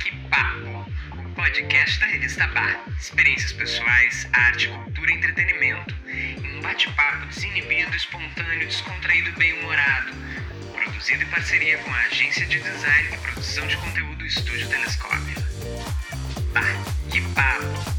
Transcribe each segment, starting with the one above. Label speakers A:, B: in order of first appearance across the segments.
A: Que Papo, o podcast da revista Bar. Experiências pessoais, arte, cultura e entretenimento. Em um bate-papo desinibido, espontâneo, descontraído e bem-humorado. Produzido em parceria com a agência de design e produção de conteúdo Estúdio Telescópio. Bar, que papo.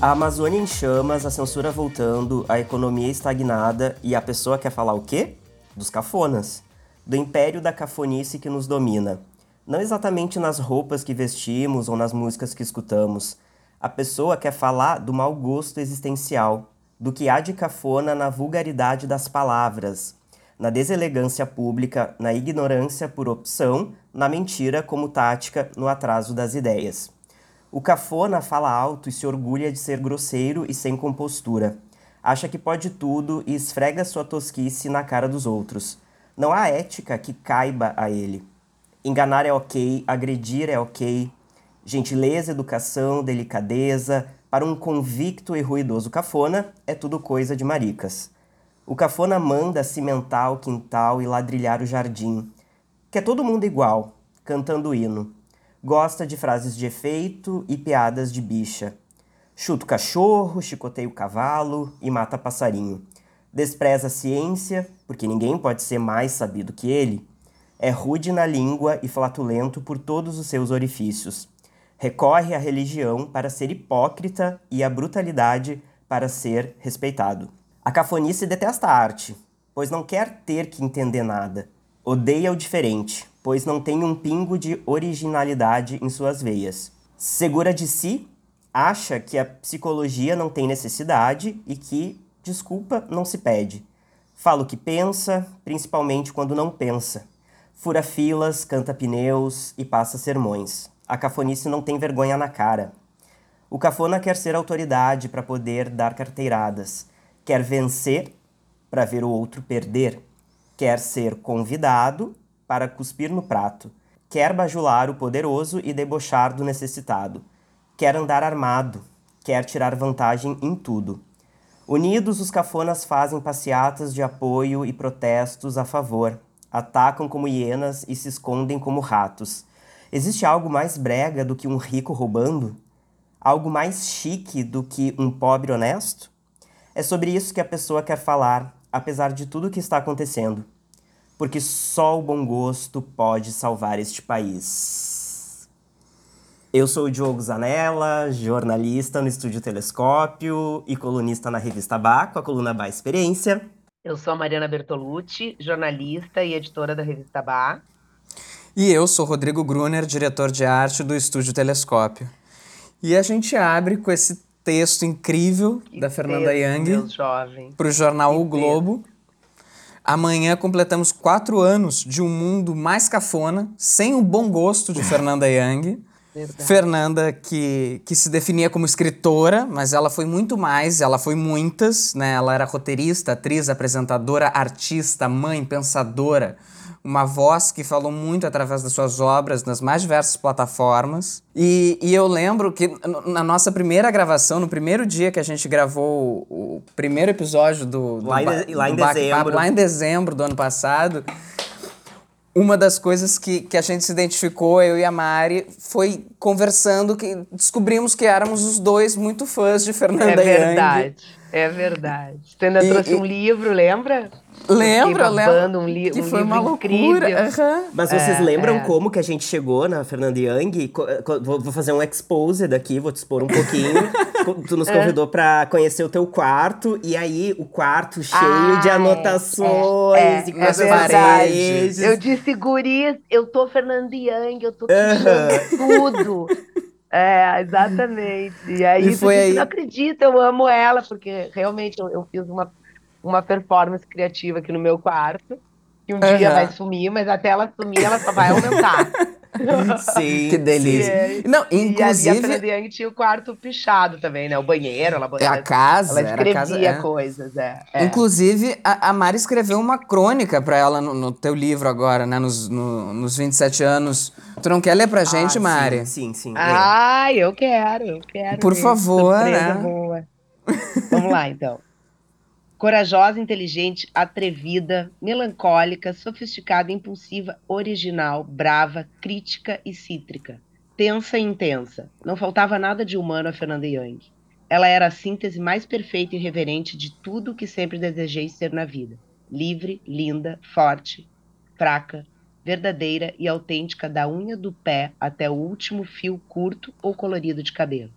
B: A Amazônia em chamas, a censura voltando, a economia estagnada e a pessoa quer falar o quê? Dos cafonas. Do império da cafonice que nos domina. Não exatamente nas roupas que vestimos ou nas músicas que escutamos. A pessoa quer falar do mau gosto existencial, do que há de cafona na vulgaridade das palavras, na deselegância pública, na ignorância por opção, na mentira como tática, no atraso das ideias. O cafona fala alto e se orgulha de ser grosseiro e sem compostura. Acha que pode tudo e esfrega sua tosquice na cara dos outros. Não há ética que caiba a ele. Enganar é ok, agredir é ok. Gentileza, educação, delicadeza, para um convicto e ruidoso cafona, é tudo coisa de maricas. O cafona manda cimentar o quintal e ladrilhar o jardim. Quer todo mundo igual, cantando hino. Gosta de frases de efeito e piadas de bicha. Chuta o cachorro, chicoteia o cavalo e mata passarinho. Despreza a ciência, porque ninguém pode ser mais sabido que ele. É rude na língua e flatulento por todos os seus orifícios. Recorre à religião para ser hipócrita e à brutalidade para ser respeitado. A cafonice detesta a arte, pois não quer ter que entender nada. Odeia o diferente, pois não tem um pingo de originalidade em suas veias. Segura de si, acha que a psicologia não tem necessidade e que desculpa não se pede. Fala o que pensa, principalmente quando não pensa. Fura filas, canta pneus e passa sermões. A cafonice não tem vergonha na cara. O cafona quer ser autoridade para poder dar carteiradas. Quer vencer para ver o outro perder. Quer ser convidado para cuspir no prato. Quer bajular o poderoso e debochar do necessitado. Quer andar armado. Quer tirar vantagem em tudo. Unidos, os cafonas fazem passeatas de apoio e protestos a favor. Atacam como hienas e se escondem como ratos. Existe algo mais brega do que um rico roubando? Algo mais chique do que um pobre honesto? É sobre isso que a pessoa quer falar, apesar de tudo o que está acontecendo porque só o bom gosto pode salvar este país. Eu sou o Diogo Zanella, jornalista no Estúdio Telescópio e colunista na revista Baco, a coluna Bá Experiência.
C: Eu sou a Mariana Bertolucci, jornalista e editora da revista Bá.
D: E eu sou Rodrigo Gruner, diretor de arte do Estúdio Telescópio. E a gente abre com esse texto incrível
C: Que
D: da Fernanda
C: texto,
D: Young para o jornal
C: Que
D: O Globo. Amanhã completamos quatro anos de um mundo mais cafona, sem o bom gosto de Fernanda Young.
C: Verdade.
D: Fernanda, que, que se definia como escritora, mas ela foi muito mais, ela foi muitas, né? Ela era roteirista, atriz, apresentadora, artista, mãe, pensadora. Uma voz que falou muito através das suas obras nas mais diversas plataformas. E, e eu lembro que na nossa primeira gravação, no primeiro dia que a gente gravou o, o primeiro episódio do, do
B: Lá em lá em
D: do Bate-Papo,
B: dezembro.
D: lá em dezembro do ano passado, uma das coisas que, que a gente se identificou, eu e a Mari, foi conversando que descobrimos que éramos os dois muito fãs de Fernanda
C: É
D: Young.
C: verdade, é verdade. Tu ainda
D: E-
C: trouxe
D: e-
C: um livro, lembra?
D: Lembro.
C: babando um, li
D: que
C: um
D: foi
C: livro
D: uma
C: incrível.
D: loucura. aham.
B: Mas vocês
C: É,
B: lembram
C: é.
B: como que a gente chegou na Fernanda Young? Vou fazer um expose daqui, vou te expor um pouquinho. Tu
C: É.
B: nos convidou pra conhecer o teu quarto, e aí o quarto cheio
C: Ah,
B: de
C: é,
B: anotações
C: é,
B: e
C: é
B: coisas paredes.
C: Eu disse, guris, eu tô Fernanda Young, eu tô
B: Aham.
C: tirando É, exatamente. E aí,
D: E foi aí-
C: não acredita, eu amo ela, porque realmente eu, eu fiz uma, uma performance criativa aqui no meu quarto, que um dia
D: Aham.
C: vai sumir, mas até ela sumir, ela só vai aumentar.
B: Sim,
D: Que delícia.
C: É,
D: Não,
C: E ali a
D: inclusive,
C: Fernanda Young tinha o quarto pichado também, né? O banheiro, ela,
D: a casa,
C: ela
D: era a
C: escrevia
D: casa... é.
C: coisas, é. é.
D: Inclusive, a, a Mari escreveu uma crônica pra ela no, no teu livro agora, né? Nos, no- nos 27 anos. Tu não quer ler pra gente,
B: Ah,
D: Mari?
B: Sim, sim. sim.
C: Ah, eu quero, eu quero.
D: Por
C: ver.
D: favor,
C: Surpresa
D: né?
C: boa. Vamos lá, então. Corajosa, inteligente, atrevida, melancólica, sofisticada, impulsiva, original, brava, crítica e cítrica. Tensa e intensa. Não faltava nada de humano a Fernanda Young. Ela era a síntese mais perfeita e reverente de tudo o que sempre desejei ser na vida. Livre, linda, forte, fraca, verdadeira e autêntica da unha do pé até o último fio curto ou colorido de cabelo.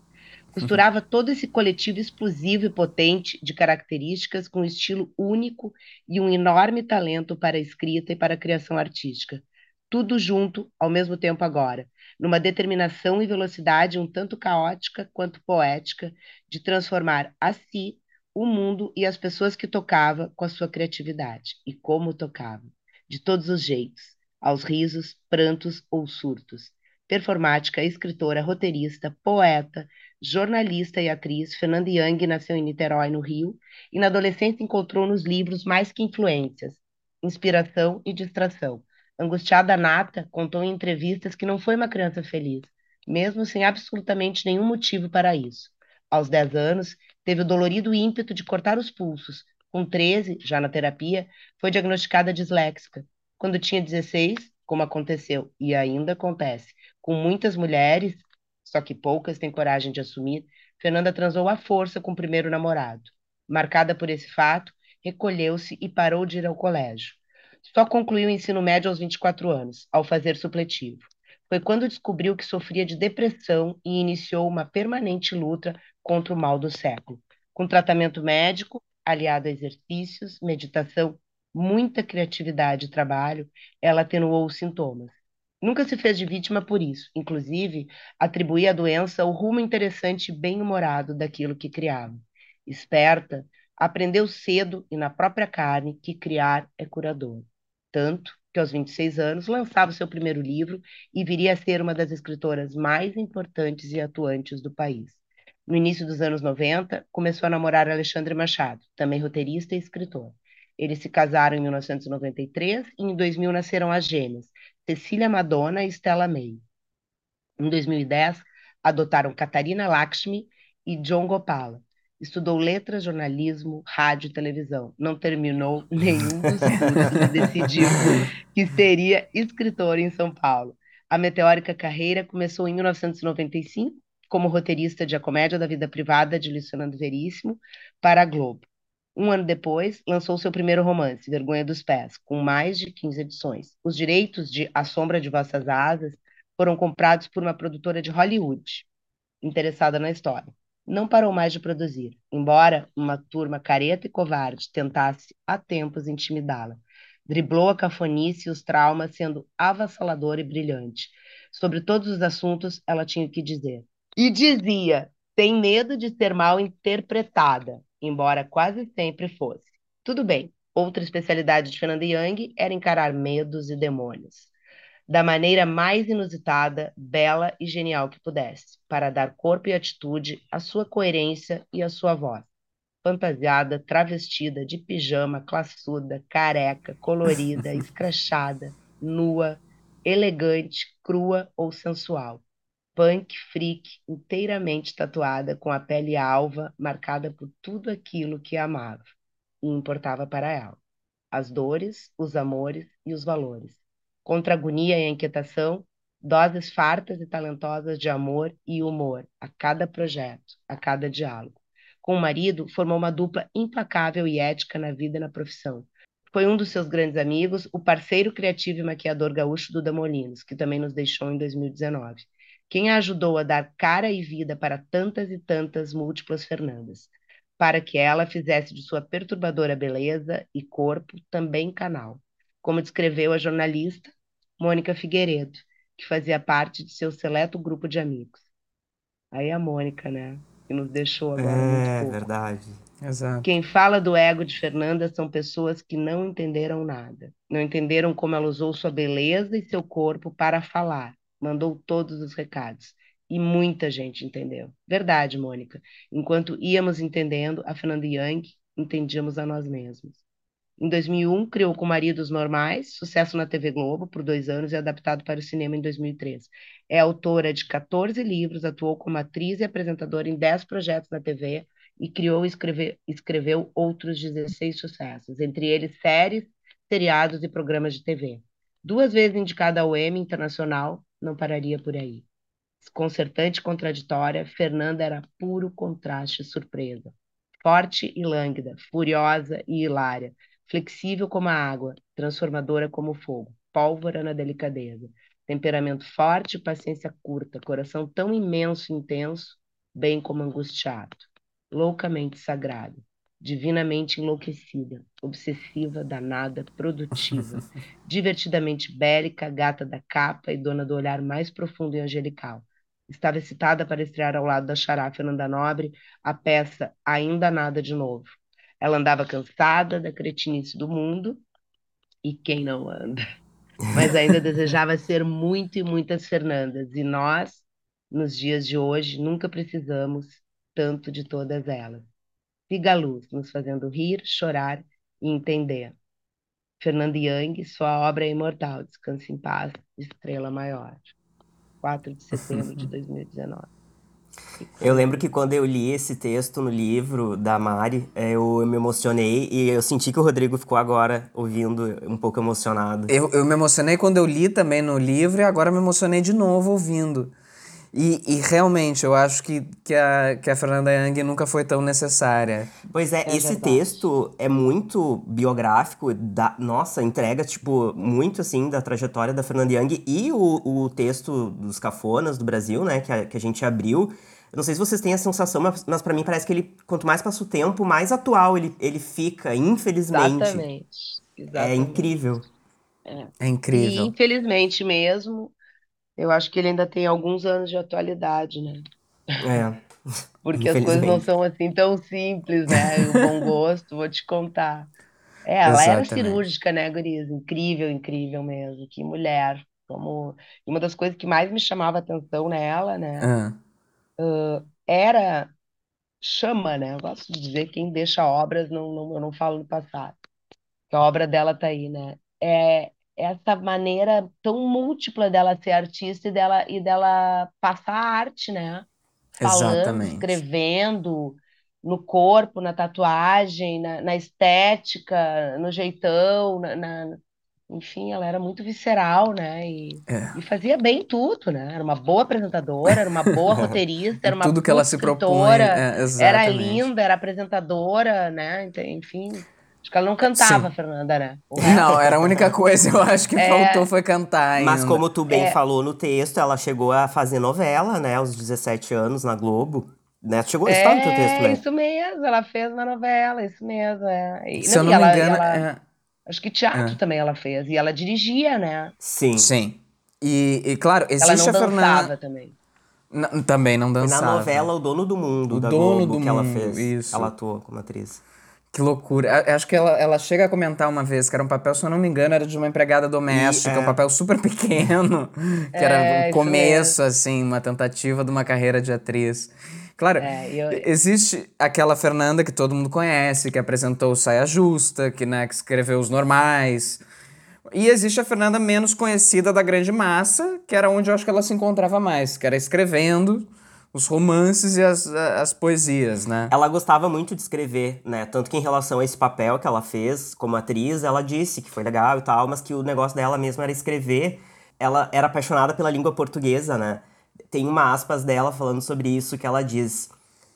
C: Costurava todo esse coletivo explosivo e potente de características com um estilo único e um enorme talento para a escrita e para a criação artística. Tudo junto, ao mesmo tempo agora, numa determinação e velocidade um tanto caótica quanto poética de transformar a si, o mundo e as pessoas que tocava com a sua criatividade. E como tocava. De todos os jeitos aos risos, prantos ou surtos. Performática, escritora, roteirista, poeta, jornalista e atriz, Fernanda Young nasceu em Niterói, no Rio, e na adolescência encontrou nos livros mais que influências, inspiração e distração. Angustiada nata, contou em entrevistas que não foi uma criança feliz, mesmo sem absolutamente nenhum motivo para isso. Aos 10 anos, teve o dolorido ímpeto de cortar os pulsos. Com 13, já na terapia, foi diagnosticada disléxica quando tinha 16, como aconteceu e ainda acontece com muitas mulheres, só que poucas têm coragem de assumir, Fernanda transou à força com o primeiro namorado. Marcada por esse fato, recolheu-se e parou de ir ao colégio. Só concluiu o ensino médio aos 24 anos, ao fazer supletivo. Foi quando descobriu que sofria de depressão e iniciou uma permanente luta contra o mal do século. Com tratamento médico, aliado a exercícios, meditação muita criatividade e trabalho, ela atenuou os sintomas. Nunca se fez de vítima por isso, inclusive atribuía à doença o rumo interessante e bem-humorado daquilo que criava. Esperta, aprendeu cedo e na própria carne que criar é curador. Tanto que aos 26 anos lançava seu primeiro livro e viria a ser uma das escritoras mais importantes e atuantes do país. No início dos anos 90, começou a namorar Alexandre Machado, também roteirista e escritor. Eles se casaram em 1993 e em 2000 nasceram as gêmeas, Cecília Madonna e Stella May. Em 2010, adotaram Catarina Lakshmi e John Gopala. Estudou letras, jornalismo, rádio e televisão. Não terminou nenhum dos cursos e decidiu que seria escritora em São Paulo. A meteórica carreira começou em 1995 como roteirista de A Comédia da Vida Privada de Fernando Veríssimo para a Globo. Um ano depois, lançou seu primeiro romance, Vergonha dos Pés, com mais de 15 edições. Os direitos de A Sombra de Vossas Asas foram comprados por uma produtora de Hollywood, interessada na história. Não parou mais de produzir, embora uma turma careta e covarde tentasse há tempos intimidá-la. Driblou a cafonice e os traumas, sendo avassaladora e brilhante. Sobre todos os assuntos, ela tinha o que dizer. E dizia: tem medo de ser mal interpretada embora quase sempre fosse. Tudo bem, outra especialidade de Fernanda Young era encarar medos e demônios. Da maneira mais inusitada, bela e genial que pudesse, para dar corpo e atitude à sua coerência e à sua voz. Fantasiada, travestida, de pijama, classuda, careca, colorida, escrachada, nua, elegante, crua ou sensual punk freak inteiramente tatuada com a pele alva, marcada por tudo aquilo que amava e importava para ela: as dores, os amores e os valores. Contra a agonia e a inquietação, doses fartas e talentosas de amor e humor a cada projeto, a cada diálogo. Com o marido, formou uma dupla implacável e ética na vida e na profissão. Foi um dos seus grandes amigos, o parceiro criativo e maquiador gaúcho Duda Molinos, que também nos deixou em 2019 quem a ajudou a dar cara e vida para tantas e tantas múltiplas Fernandas, para que ela fizesse de sua perturbadora beleza e corpo também canal, como descreveu a jornalista Mônica Figueiredo, que fazia parte de seu seleto grupo de amigos. Aí a Mônica, né? Que nos deixou agora é, muito pouco.
B: verdade.
D: Exato.
C: Quem fala do ego de Fernanda são pessoas que não entenderam nada. Não entenderam como ela usou sua beleza e seu corpo para falar, mandou todos os recados. E muita gente entendeu. Verdade, Mônica. Enquanto íamos entendendo a Fernanda Young, entendíamos a nós mesmos. Em 2001, criou com Maridos Normais, sucesso na TV Globo por dois anos e adaptado para o cinema em 2003. É autora de 14 livros, atuou como atriz e apresentadora em 10 projetos na TV e criou e escreve, escreveu outros 16 sucessos, entre eles séries, seriados e programas de TV. Duas vezes indicada ao Emmy Internacional, não pararia por aí. Desconcertante e contraditória, Fernanda era puro contraste e surpresa. Forte e lânguida, furiosa e hilária, flexível como a água, transformadora como o fogo, pólvora na delicadeza. Temperamento forte, paciência curta, coração tão imenso e intenso, bem como angustiado. Loucamente sagrado, divinamente enlouquecida, obsessiva, danada, produtiva, divertidamente bélica, gata da capa e dona do olhar mais profundo e angelical. Estava excitada para estrear ao lado da Xará Fernanda Nobre a peça Ainda Nada de Novo. Ela andava cansada da cretinice do mundo, e quem não anda? Mas ainda desejava ser muito e muitas Fernandas, e nós, nos dias de hoje, nunca precisamos tanto de todas elas. Siga a luz, nos fazendo rir, chorar e entender. Fernanda Young, sua obra é imortal, descanse em paz, estrela maior. 4 de setembro de 2019.
B: Eu lembro que quando eu li esse texto no livro da Mari, é, eu, me emocionei e eu senti que o Rodrigo ficou agora ouvindo um pouco emocionado.
D: Eu, eu me emocionei quando eu li também no livro e agora me emocionei de novo ouvindo. E, e, realmente, eu acho que, que, a, que a Fernanda Young nunca foi tão necessária.
B: Pois é, é esse verdade. texto é muito biográfico, da, nossa, entrega, tipo, muito, assim, da trajetória da Fernanda Young e o, o texto dos cafonas do Brasil, né, que a, que a gente abriu. Eu não sei se vocês têm a sensação, mas, mas para mim parece que ele, quanto mais passa o tempo, mais atual ele, ele fica, infelizmente.
C: Exatamente. Exatamente.
B: É incrível.
C: É.
D: é incrível.
C: E, infelizmente mesmo, eu acho que ele ainda tem alguns anos de atualidade, né?
B: É.
C: Porque as coisas não são assim tão simples, né? O bom gosto, vou te contar. É, ela Exatamente. era cirúrgica, né, Guriz? Incrível, incrível mesmo. Que mulher. Como... E uma das coisas que mais me chamava atenção nela, né?
D: Ah.
C: Uh, era chama, né? Eu gosto de dizer quem deixa obras, não, não, eu não falo no passado. Que a obra dela tá aí, né? É, essa maneira tão múltipla dela ser artista e dela, e dela passar a arte, né? Falando,
D: Exatamente.
C: escrevendo, no corpo, na tatuagem, na, na estética, no jeitão, na, na, enfim, ela era muito visceral, né? E,
D: É.
C: e fazia bem tudo, né? Era uma boa apresentadora, era uma boa roteirista, era uma
D: Tudo que ela se propõe. É,
C: era linda, era apresentadora, né? Então, Enfim, acho que ela não cantava,
D: Sim.
C: Fernanda, né?
D: Não, era a única coisa eu acho que
C: É.
D: faltou foi cantar ainda.
B: Mas como tu bem
C: É.
B: falou no texto, ela chegou a fazer novela, né, aos 17 anos na Globo. Né? Chegou, isso tá no teu texto,
C: É,
B: né?
C: isso mesmo, ela fez uma novela, isso mesmo. É. E,
D: Se eu
C: e
D: não me
C: ela-
D: engano,
C: ela-
D: é-
C: acho que teatro
D: É.
C: também ela fez, e ela dirigia, né?
B: Sim.
D: sim. E, e, claro,
C: Ela
D: existe
C: não
D: a Fernanda.
C: dançava também.
D: N- também não dançava.
B: na novela O Dono do Mundo,
D: O
B: da
D: Dono
B: Globo,
D: do
B: que ela
D: Mundo,
B: fez.
D: isso.
B: Ela atuou como atriz.
D: Que loucura. Acho que ela, ela chega a comentar uma vez que era um papel, se eu não me engano, era de uma empregada doméstica,
B: E, é.
D: um papel super pequeno, que
C: É,
D: era um
C: isso
D: começo, assim, uma tentativa de uma carreira de atriz. Claro,
C: É, eu-
D: existe aquela Fernanda que todo mundo conhece, que apresentou o Saia Justa, que, né, que escreveu Os Normais. E existe a Fernanda menos conhecida da grande massa, que era onde eu acho que ela se encontrava mais, que era escrevendo os romances e as, as poesias, né?
B: Ela gostava muito de escrever, né? Tanto que em relação a esse papel que ela fez como atriz, ela disse que foi legal e tal, mas que o negócio dela mesmo era escrever. Ela era apaixonada pela língua portuguesa, né? Tem uma aspas dela falando sobre isso que ela diz: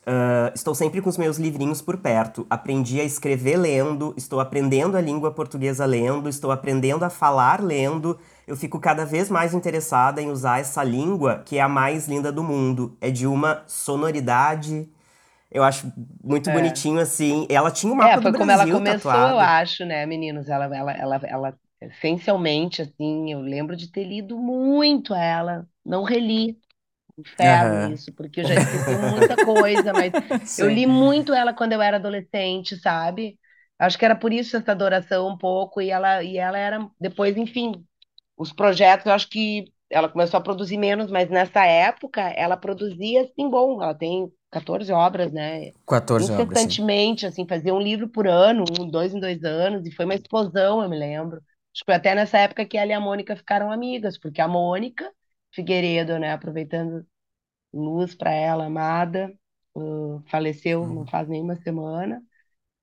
B: "Ah, Estou sempre com os meus livrinhos por perto. Aprendi a escrever lendo, estou aprendendo a língua portuguesa lendo, estou aprendendo a falar lendo. Eu fico cada vez mais interessada em usar essa língua que é a mais linda do mundo. É de uma sonoridade. Eu acho muito
C: É.
B: bonitinho, assim. Ela tinha o mapa
C: É, foi como ela
B: Brasil
C: começou,
B: tatuado.
C: eu acho, né, meninos? Ela, ela, ela, ela, essencialmente, assim, eu lembro de ter lido muito ela. Não reli. Inferno
D: Aham.
C: isso, porque eu já esqueci muita coisa, mas eu
D: Sim.
C: li muito ela quando eu era adolescente, sabe? Acho que era por isso essa adoração um pouco, e ela, e ela era, depois, enfim, os projetos, eu acho que ela começou a produzir menos, mas nessa época ela produzia, assim, bom, ela tem 14 obras, né?
D: 14 obras,
C: incessantemente, assim, fazia um livro por ano, um, dois em dois anos, e foi uma explosão, eu me lembro. Acho que foi até nessa época que ela e a Mônica ficaram amigas, porque a Mônica Figueiredo, né, aproveitando luz para ela, amada, uh, faleceu não faz nenhuma semana.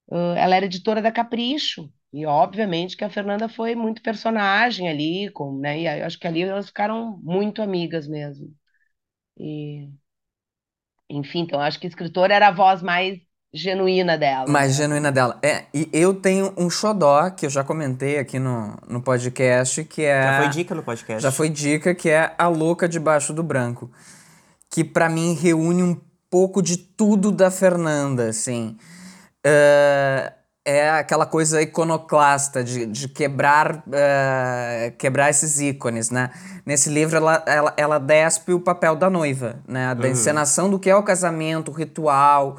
C: Uh, ela era editora da Capricho, e obviamente que a Fernanda foi muito personagem ali, com, né? E eu acho que ali elas ficaram muito amigas mesmo. E, enfim, então acho que a escritora era a voz mais genuína dela.
D: Mais
C: né?
D: genuína dela. É, e eu tenho um xodó que eu já comentei aqui no, no podcast, que é.
B: Já foi dica no podcast.
D: Já foi dica, que é A Louca Debaixo do Branco. Que pra mim reúne um pouco de tudo da Fernanda, assim. É, é aquela coisa iconoclasta de, de quebrar, é, quebrar esses ícones, né? Nesse livro ela, ela, ela despe o papel da noiva, né? Da encenação do que é o casamento, o ritual,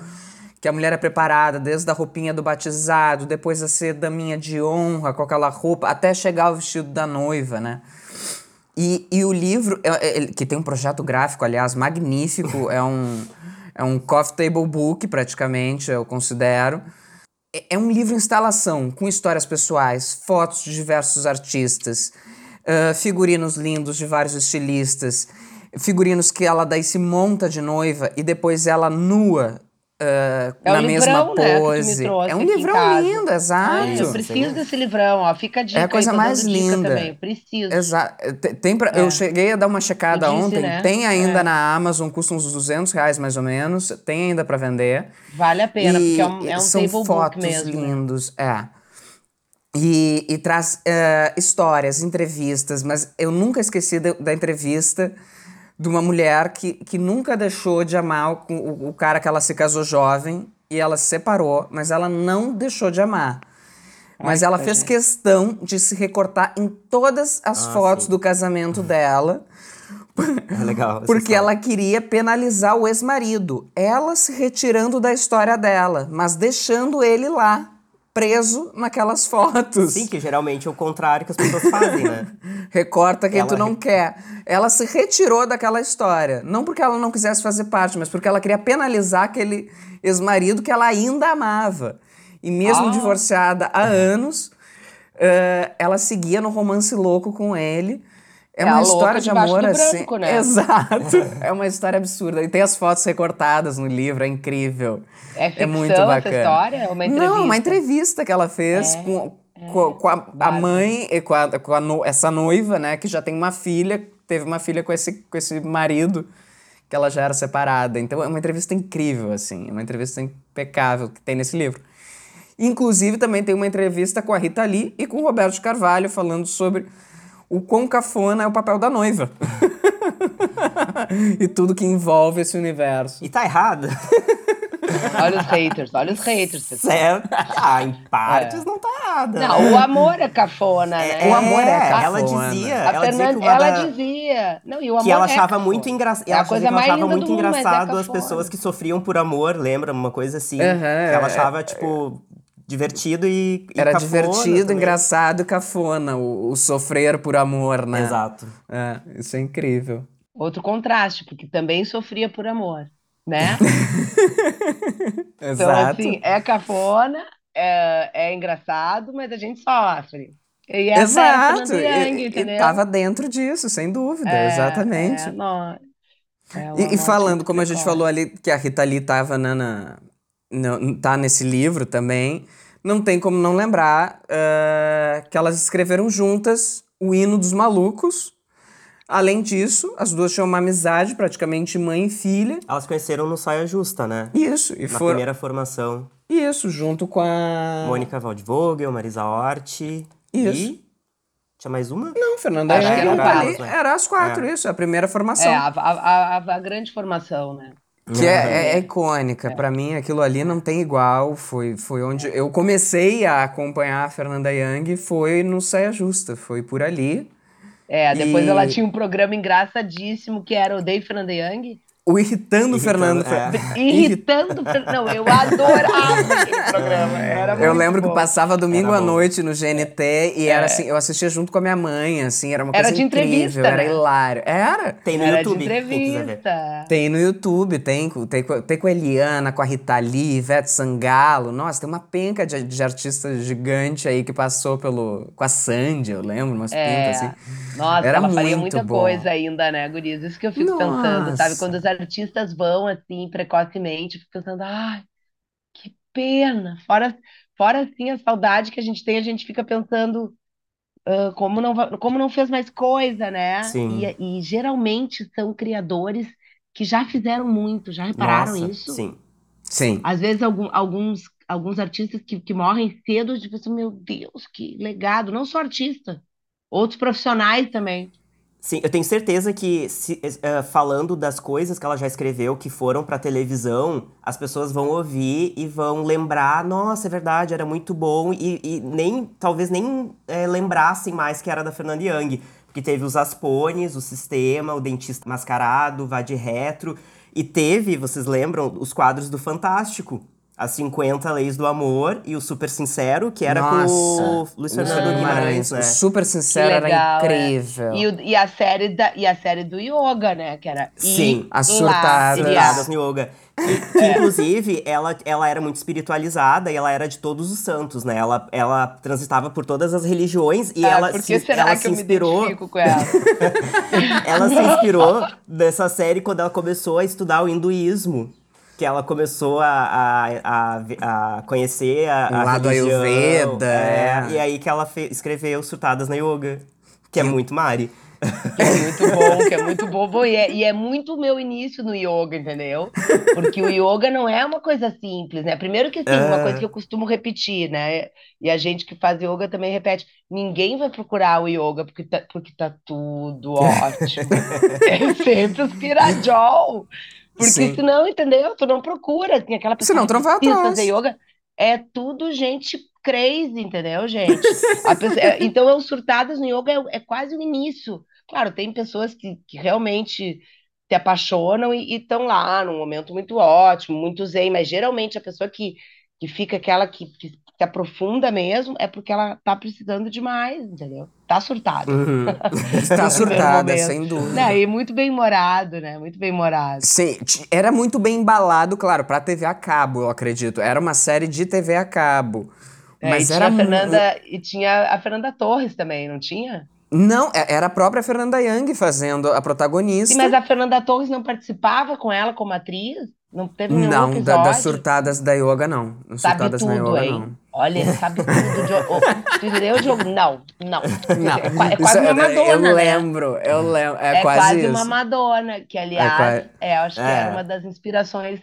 D: que a mulher é preparada desde a roupinha do batizado, depois a ser daminha de honra com aquela roupa, até chegar ao vestido da noiva, né? E, e o livro, é- é- que tem um projeto gráfico, aliás, magnífico, é um, é um coffee table book, praticamente, eu considero. É- É um livro instalação, com histórias pessoais, fotos de diversos artistas, ah, figurinos lindos de vários estilistas, figurinos que ela daí se monta de noiva e depois ela nua ah,
C: É
D: na mesma
C: livrão, né, me
D: pose.
C: trouxe
D: é um livrão lindo, exato.
C: Eu preciso desse livrão, ó. Fica a dica
D: É a
C: aí,
D: coisa
C: tô
D: mais linda.
C: também. Preciso.
D: Exato. Tem, tem pra-
C: É.
D: Eu cheguei a dar uma checada
C: disse,
D: ontem.
C: né?
D: Tem ainda
C: É.
D: na Amazon, custa uns 200 reais mais ou menos. Tem ainda pra vender.
C: Vale a pena,
D: E
C: porque é um, é um
D: são fotos
C: mesmo. né?
D: lindos, é. E, e traz eh, histórias, entrevistas, mas eu nunca esqueci da, da entrevista de uma mulher que, que nunca deixou de amar o, o, o cara que ela se casou jovem e ela se separou, mas ela não deixou de amar. Mas
C: Ai,
D: ela fez questão de se recortar em todas as
B: Ah,
D: fotos
B: sim.
D: do casamento dela.
B: É legal.
D: Porque ela queria penalizar o ex-marido. Ela se retirando da história dela, mas deixando ele lá, preso naquelas fotos.
B: Sim, que geralmente é o contrário que as pessoas fazem, né?
D: Recorta quem
B: Ela
D: tu não quer. Ela se retirou daquela história. Não porque ela não quisesse fazer parte, mas porque ela queria penalizar aquele ex-marido que ela ainda amava. E mesmo
C: Ah.
D: divorciada há anos, eh, ela seguia no romance louco com ele. É,
C: É
D: uma história de amor assim.
C: branco, né?
D: Exato. é uma história absurda. E tem as fotos recortadas no livro, é incrível.
C: É ficção
D: muito
C: essa
D: bacana.
C: história? É uma entrevista?
D: Não, uma entrevista que ela fez
C: É,
D: com, com, com a, a mãe e com, a, com a no- essa noiva, né? Que já tem uma filha, teve uma filha com esse, com esse marido, que ela já era separada. Então é uma entrevista incrível, assim. É uma entrevista impecável que tem nesse livro. Inclusive, também tem uma entrevista com a Rita Lee e com o Roberto Carvalho falando sobre o quão cafona é o papel da noiva. e tudo que envolve esse universo.
B: E tá errado.
C: Olha os haters, olha os haters. pessoal.
B: certo. Ah, em partes não tá errado.
C: Não,
B: né?
C: o amor é cafona, né?
D: o amor é cafona.
B: Ela dizia,
C: A
B: ela dizia que
C: Fernanda, ela
B: da-
C: dizia. Não, e o amor
B: que ela
C: é
B: achava
C: cafona.
B: muito engraçado.
C: É a
B: ela dizia
C: coisa
B: que ela
C: mais
B: achava
C: linda
B: muito
C: do mundo, é
B: engraçado as pessoas que sofriam por amor, lembra? Uma coisa assim. Que ela
D: é-
B: achava, tipo, divertido e. e
D: Era
B: cafona
D: divertido,
B: também.
D: engraçado e cafona, o, o sofrer por amor, né?
B: Exato.
D: É, isso é incrível.
C: Outro contraste, porque também sofria por amor, né? Então,
D: Exato.
C: assim, é cafona, é, é engraçado, mas a gente sofre. E
D: Exato.
C: é a Fernanda Young,
D: E- e, tava dentro disso, sem dúvida,
C: É,
D: exatamente.
C: É, nó- é
D: E, e falando, como a gente falou ali, que a Rita Lee tava na, na- tá nesse livro também, não tem como não lembrar eh, que elas escreveram juntas o Hino dos Malucos. Além disso, as duas tinham uma amizade, praticamente mãe e filha.
B: Elas conheceram no Saia Justa, né?
D: Isso, e
B: Na
D: foram.
B: primeira formação.
D: Isso, junto com a.
B: Mônica Waldvogel, Marisa Hort.
D: Isso.
B: E. Tinha mais uma?
D: Não, Fernanda tá
C: quatro,
D: ali.
B: né?
D: Era as quatro,
B: É.
D: isso, a primeira formação.
C: É, a, a, a- a grande formação, né?
D: Que é, é- é icônica. Pra mim, aquilo ali não tem igual. Foi, foi onde eu comecei a acompanhar a Fernanda Young, foi no Saia Justa. Foi por ali.
C: É, depois
D: E-
C: ela tinha um programa engraçadíssimo que era o Dave Fernanda Young.
D: O Irritando,
B: Irritando,
D: Fernando.
B: é.
C: Irritando. Não, eu adorava aquele programa. Era
D: Eu lembro que
C: bom.
D: passava domingo à noite no GNT e era assim, eu assistia junto com a minha mãe, assim, era uma
C: Era
D: coisa
C: de
D: incrível,
C: entrevista,
D: era
C: né?
D: hilário. Era.
B: Tem no
C: Era
B: YouTube,
C: de entrevista.
D: Tem no YouTube, tem, com- tem, com- tem com a Eliana, com a Rita Lee, Ivete Sangalo. Nossa, tem uma penca de, de artista gigante aí que passou pelo. com a Sandy, eu lembro, umas
C: É,
D: pencas assim.
C: Nossa,
D: Era
C: ela faria
D: muito
C: muita
D: bom.
C: coisa ainda, né, Gurias? Isso que eu fico pensando, sabe?
D: Nossa.
C: Quando os artistas vão assim precocemente, pensando, ai, que pena. Fora, fora assim a saudade que a gente tem, a gente fica pensando ah, como não, como não fez mais coisa, né?
B: Sim.
C: E, e geralmente são criadores que já fizeram muito, já repararam
B: Nossa,
C: isso?
B: sim.
D: Sim.
C: Às vezes algum- alguns, alguns artistas que, que morrem cedo, tipo assim, meu Deus, que legado. Não só artista, outros profissionais também.
B: Sim, eu tenho certeza que se- eh, falando das coisas que ela já escreveu que foram pra televisão, as pessoas vão ouvir e vão lembrar, nossa, é verdade, era muito bom, e, e nem, talvez nem eh, lembrassem mais que era da Fernanda Young. Porque teve os Aspones, o Sistema, o Dentista Mascarado, o Vá de Retro, e teve, vocês lembram, os quadros do Fantástico. As 50 Leis do Amor e o Super Sincero, que era com o
D: Nossa.
B: Luiz Fernando Guimarães, né?
D: Super
C: Que
D: sincero, era
C: legal, é.
D: incrível.
C: E, o- e a série da, e a série do yoga, né? Que era
B: Sim,
D: as
C: Hilária.
D: surtadas.
B: Surtadas no yoga. Que, que, inclusive, ela, ela era muito espiritualizada e ela era de todos os santos, né? Ela, ela transitava por todas as religiões e
C: Ah,
B: ela
C: por que
B: se,
C: será
B: ela
C: que
B: se
C: eu
B: inspirou.
C: me identifico com ela?
B: Ela se inspirou dessa série quando ela começou a estudar o hinduísmo. Que ela começou a, a, a, a conhecer a, a
D: lado
B: religião,
D: Ayurveda,
B: É. E aí que ela fe- escreveu Surtadas na Yoga. Que é muito Mari.
C: Que é muito bom, que é muito. Bom, E é, e é muito o meu início no yoga, entendeu? Porque o yoga não é uma coisa simples, né? Primeiro que assim, uma
B: Ah.
C: coisa que eu costumo repetir, né? E a gente que faz yoga também repete: ninguém vai procurar o yoga porque tá, porque tá tudo ótimo. É sempre os pirajol. Porque
D: Sim.
C: senão, entendeu? Tu não procura, assim, aquela pessoa
D: Senão
C: que
D: não
C: precisa
D: atrás.
C: fazer yoga. É tudo gente crazy, entendeu, gente? Pessoa- é, então, os surtadas no yoga é, é quase o início. Claro, tem pessoas que, que realmente se apaixonam e estão lá num momento muito ótimo, muito zen, mas geralmente a pessoa que, que fica aquela que, que se aprofunda mesmo é porque ela tá precisando demais, entendeu? Tá surtada.
B: Uhum.
D: Está surtada, sem dúvida.
C: Né? E muito bem morado, né? Muito bem morado.
D: Sim, era muito bem embalado, claro, pra TV a cabo, eu acredito. Era uma série de TV a cabo.
C: É,
D: Mas
C: e
D: era
C: tinha a
D: mu-
C: Fernanda, e tinha a Fernanda Torres também, não tinha?
D: Não, é- era a própria Fernanda Young fazendo a protagonista.
C: Sim, mas a Fernanda Torres não participava com ela como atriz? Não teve nenhum
D: Não, da- das
C: episódio?
D: surtadas da yoga, não. Das
C: Sabe
D: surtadas na
C: tudo,
D: yoga,
C: hein?
D: não.
C: Olha, ele sabe tudo. Ô, tu entendeu, Diogo? Não, não.
D: Não,
C: É, é
D: isso
C: quase uma
D: eu
C: Madonna,
D: Eu
C: né?
D: lembro, eu lembro. É,
C: É
D: quase,
C: quase
D: isso.
C: uma Madonna, que aliás,
D: quase-
C: é, eu acho que
B: É.
C: era uma das inspirações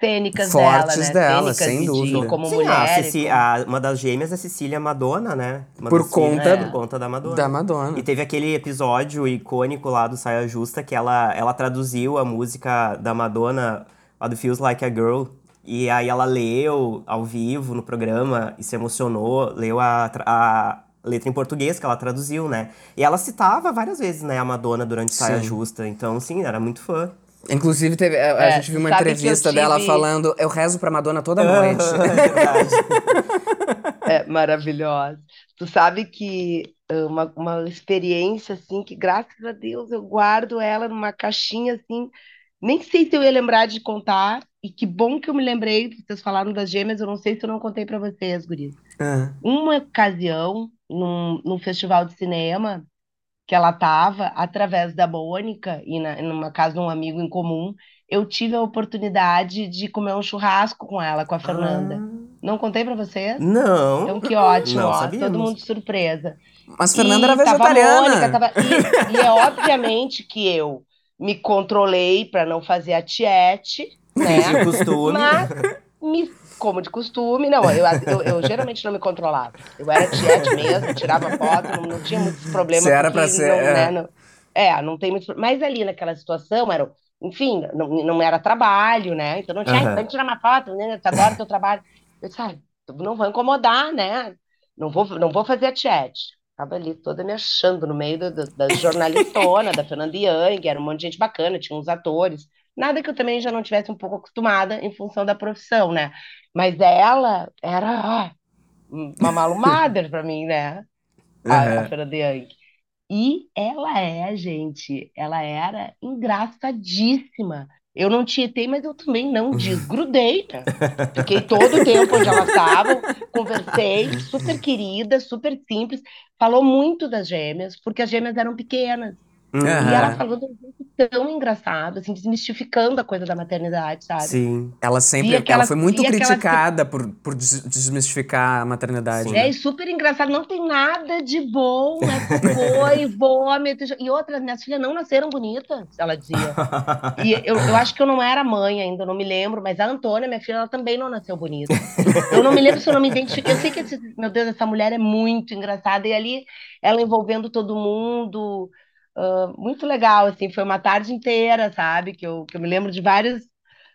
C: cênicas
D: Fortes
C: dela, né?
D: dela,
C: Cênicas
D: sem
C: de
D: dúvida.
C: como
B: Sim,
C: mulher.
B: a a- uma das gêmeas é Cecília Madonna, né? Uma
D: Por conta-
B: por conta da Madonna.
D: Da Madonna.
B: E teve aquele episódio icônico lá do Saia Justa que ela, ela traduziu a música da Madonna, lá do Feels Like a Girl. E aí ela leu ao vivo no programa e se emocionou, leu a, a letra em português que ela traduziu, né? E ela citava várias vezes, né, a Madonna durante Saia
D: Sim.
B: Justa. Então, sim, era muito fã.
D: Inclusive, teve, a, a
C: É,
D: gente viu uma entrevista dela
C: tive-
D: falando: Eu rezo pra Madonna toda noite.
B: É verdade.
C: É maravilhosa. Tu sabe que ah, uma, uma experiência assim que graças a Deus eu guardo ela numa caixinha assim, nem sei se eu ia lembrar de contar e que bom que eu me lembrei, vocês falaram das gêmeas, eu não sei se eu não contei para vocês, guris.
D: Ah,
C: Uma ocasião num, num festival de cinema que ela estava através da Mônica e na, numa casa de um amigo em comum, eu tive a oportunidade de comer um churrasco com ela, com a Fernanda. Não contei para vocês?
B: Não.
C: Então, que ótimo,
B: Não
C: ó, todo mundo surpresa.
D: Mas Fernanda era
C: E tava a
D: vegetariana.
C: Mônica, tava- E, e é obviamente que eu me controlei para não fazer a tiete, né?
B: o costume.
C: Mas, me, como de costume, não, eu, eu, eu geralmente não me controlava. Eu era tiete mesmo, tirava foto, não, não tinha muitos problemas.
D: Você era pra ser,
C: não,
D: é.
C: né, não- é, não tem muitos Mas ali naquela situação, era, enfim, não, não era trabalho, né? Então não tinha. "Ai, vamos tirar uma foto, né? Eu adoro teu trabalho. Eu disse, ai, não vou incomodar, né? Não vou, não vou fazer a chat. Tava ali toda me achando no meio do, do, da jornalistona, da Fernanda Young, era um monte de gente bacana, tinha uns atores. Nada que eu também já não tivesse um pouco acostumada em função da profissão, né? Mas ela era ah, uma malumader pra mim, né? A, a
D: Aham.
C: Fernanda Young. E ela é, gente, ela era engraçadíssima. Eu não tietei, mas eu também não desgrudei, né? Fiquei todo o tempo onde elas estavam, conversei, super querida, super simples. Falou muito das gêmeas, porque as gêmeas eram pequenas.
B: Uhum.
C: E ela falou de um jeito tão engraçado, assim, desmistificando a coisa da maternidade, sabe?
B: Sim.
D: Ela sempre.
C: Que ela-
D: foi muito criticada por, por des- desmistificar a maternidade.
B: Sim.
D: né?
C: É, super engraçado, não tem nada de bom, é cocô e vômito. E outras, minhas filhas não nasceram bonitas, ela dizia. E eu, eu acho que eu não era mãe ainda, não me lembro, mas a Antônia, minha filha, ela também não nasceu bonita. Eu não me lembro se eu não me identifiquei. Eu sei que, esse- meu Deus, essa mulher é muito engraçada. E ali, ela envolvendo todo mundo, ah, muito legal, assim. Foi uma tarde inteira, sabe? Que eu, que eu me lembro de vários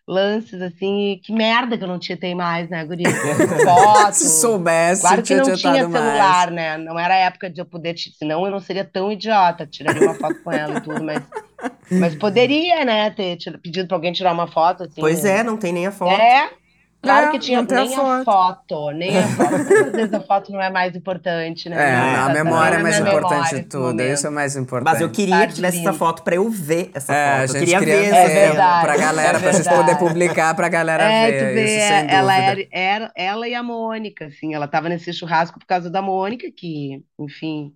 C: lances, assim. e Que merda que eu não tietei mais, né, guria? Foto.
D: Se soubesse,
C: Claro que
D: tinha
C: não tinha
D: mais.
C: celular, né? Não era a época de eu poder, senão eu não seria tão idiota, tiraria uma foto com ela e tudo, mas, mas poderia, né, ter pedido pra alguém tirar uma foto, assim.
B: Pois é, não tem nem a foto.
C: É, claro
D: É,
C: que tinha
D: não tem a
C: nem a
D: foto.
C: foto, nem a foto. Às vezes a foto não é mais importante, né?
D: É,
C: Não,
D: a memória é mais
C: minha
D: importante
C: memória
D: de tudo.
C: momento.
D: Isso é mais importante.
B: Mas eu queria que tivesse essa foto pra eu ver essa
D: É,
B: foto. Eu queria
D: queria
B: ver.
C: É
D: ver
C: verdade,
D: pra galera,
C: é
D: pra gente
C: verdade.
D: poder publicar pra galera
C: É,
D: ver.
C: tu vê,
D: isso, sem
C: ela
D: dúvida.
C: era, era ela e a Mônica, assim, ela tava nesse churrasco por causa da Mônica, que, enfim,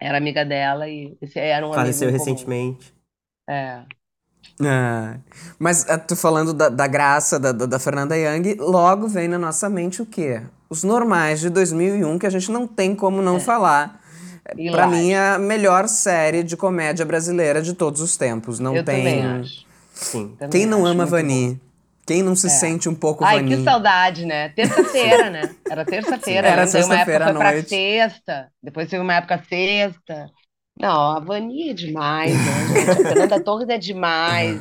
C: era amiga dela e esse era um
B: Faleceu
C: amigo em comum.
B: recentemente.
C: É.
D: Ah, mas ah, tu falando da, da graça da, da, da Fernanda Young, logo vem na nossa mente o quê? Os normais de 2001, que a gente não tem como não falar. Pra
C: Hilário.
D: mim, é a melhor série de comédia brasileira de todos os tempos. Não
C: Eu
D: tem.
C: também acho.
B: Sim.
C: Também
D: Quem não
C: acho
D: ama Vani? Quem não se
C: É.
D: sente um pouco
C: Ai,
D: Vani?
C: que saudade, né? Terça-feira, né? Era terça-feira.
D: Era
C: né? Uma
D: sexta-feira
C: época
D: à
C: foi pra
D: noite.
C: sexta, depois teve uma época sexta. Não, a Vani é demais, né, gente? A Fernanda Torres é demais.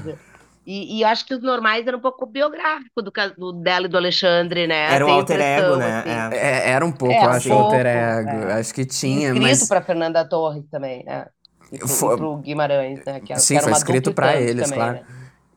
C: E, e eu acho que os normais eram um pouco biográfico do, do dela e do Alexandre, né?
B: Era um alter ego, né?
C: assim.
B: É.
D: É, era um pouco,
C: É,
D: eu
C: um
D: acho,
C: pouco,
D: alter ego.
C: é.
D: Acho que tinha,
C: Escrito
D: mas.
C: para Fernanda Torres também, né? E pro,
D: Foi-
C: e pro Guimarães, né? Que, era-
D: Sim,
C: que
D: foi
C: uma
D: escrito
C: tanto
D: eles,
C: também,
D: claro.
C: né?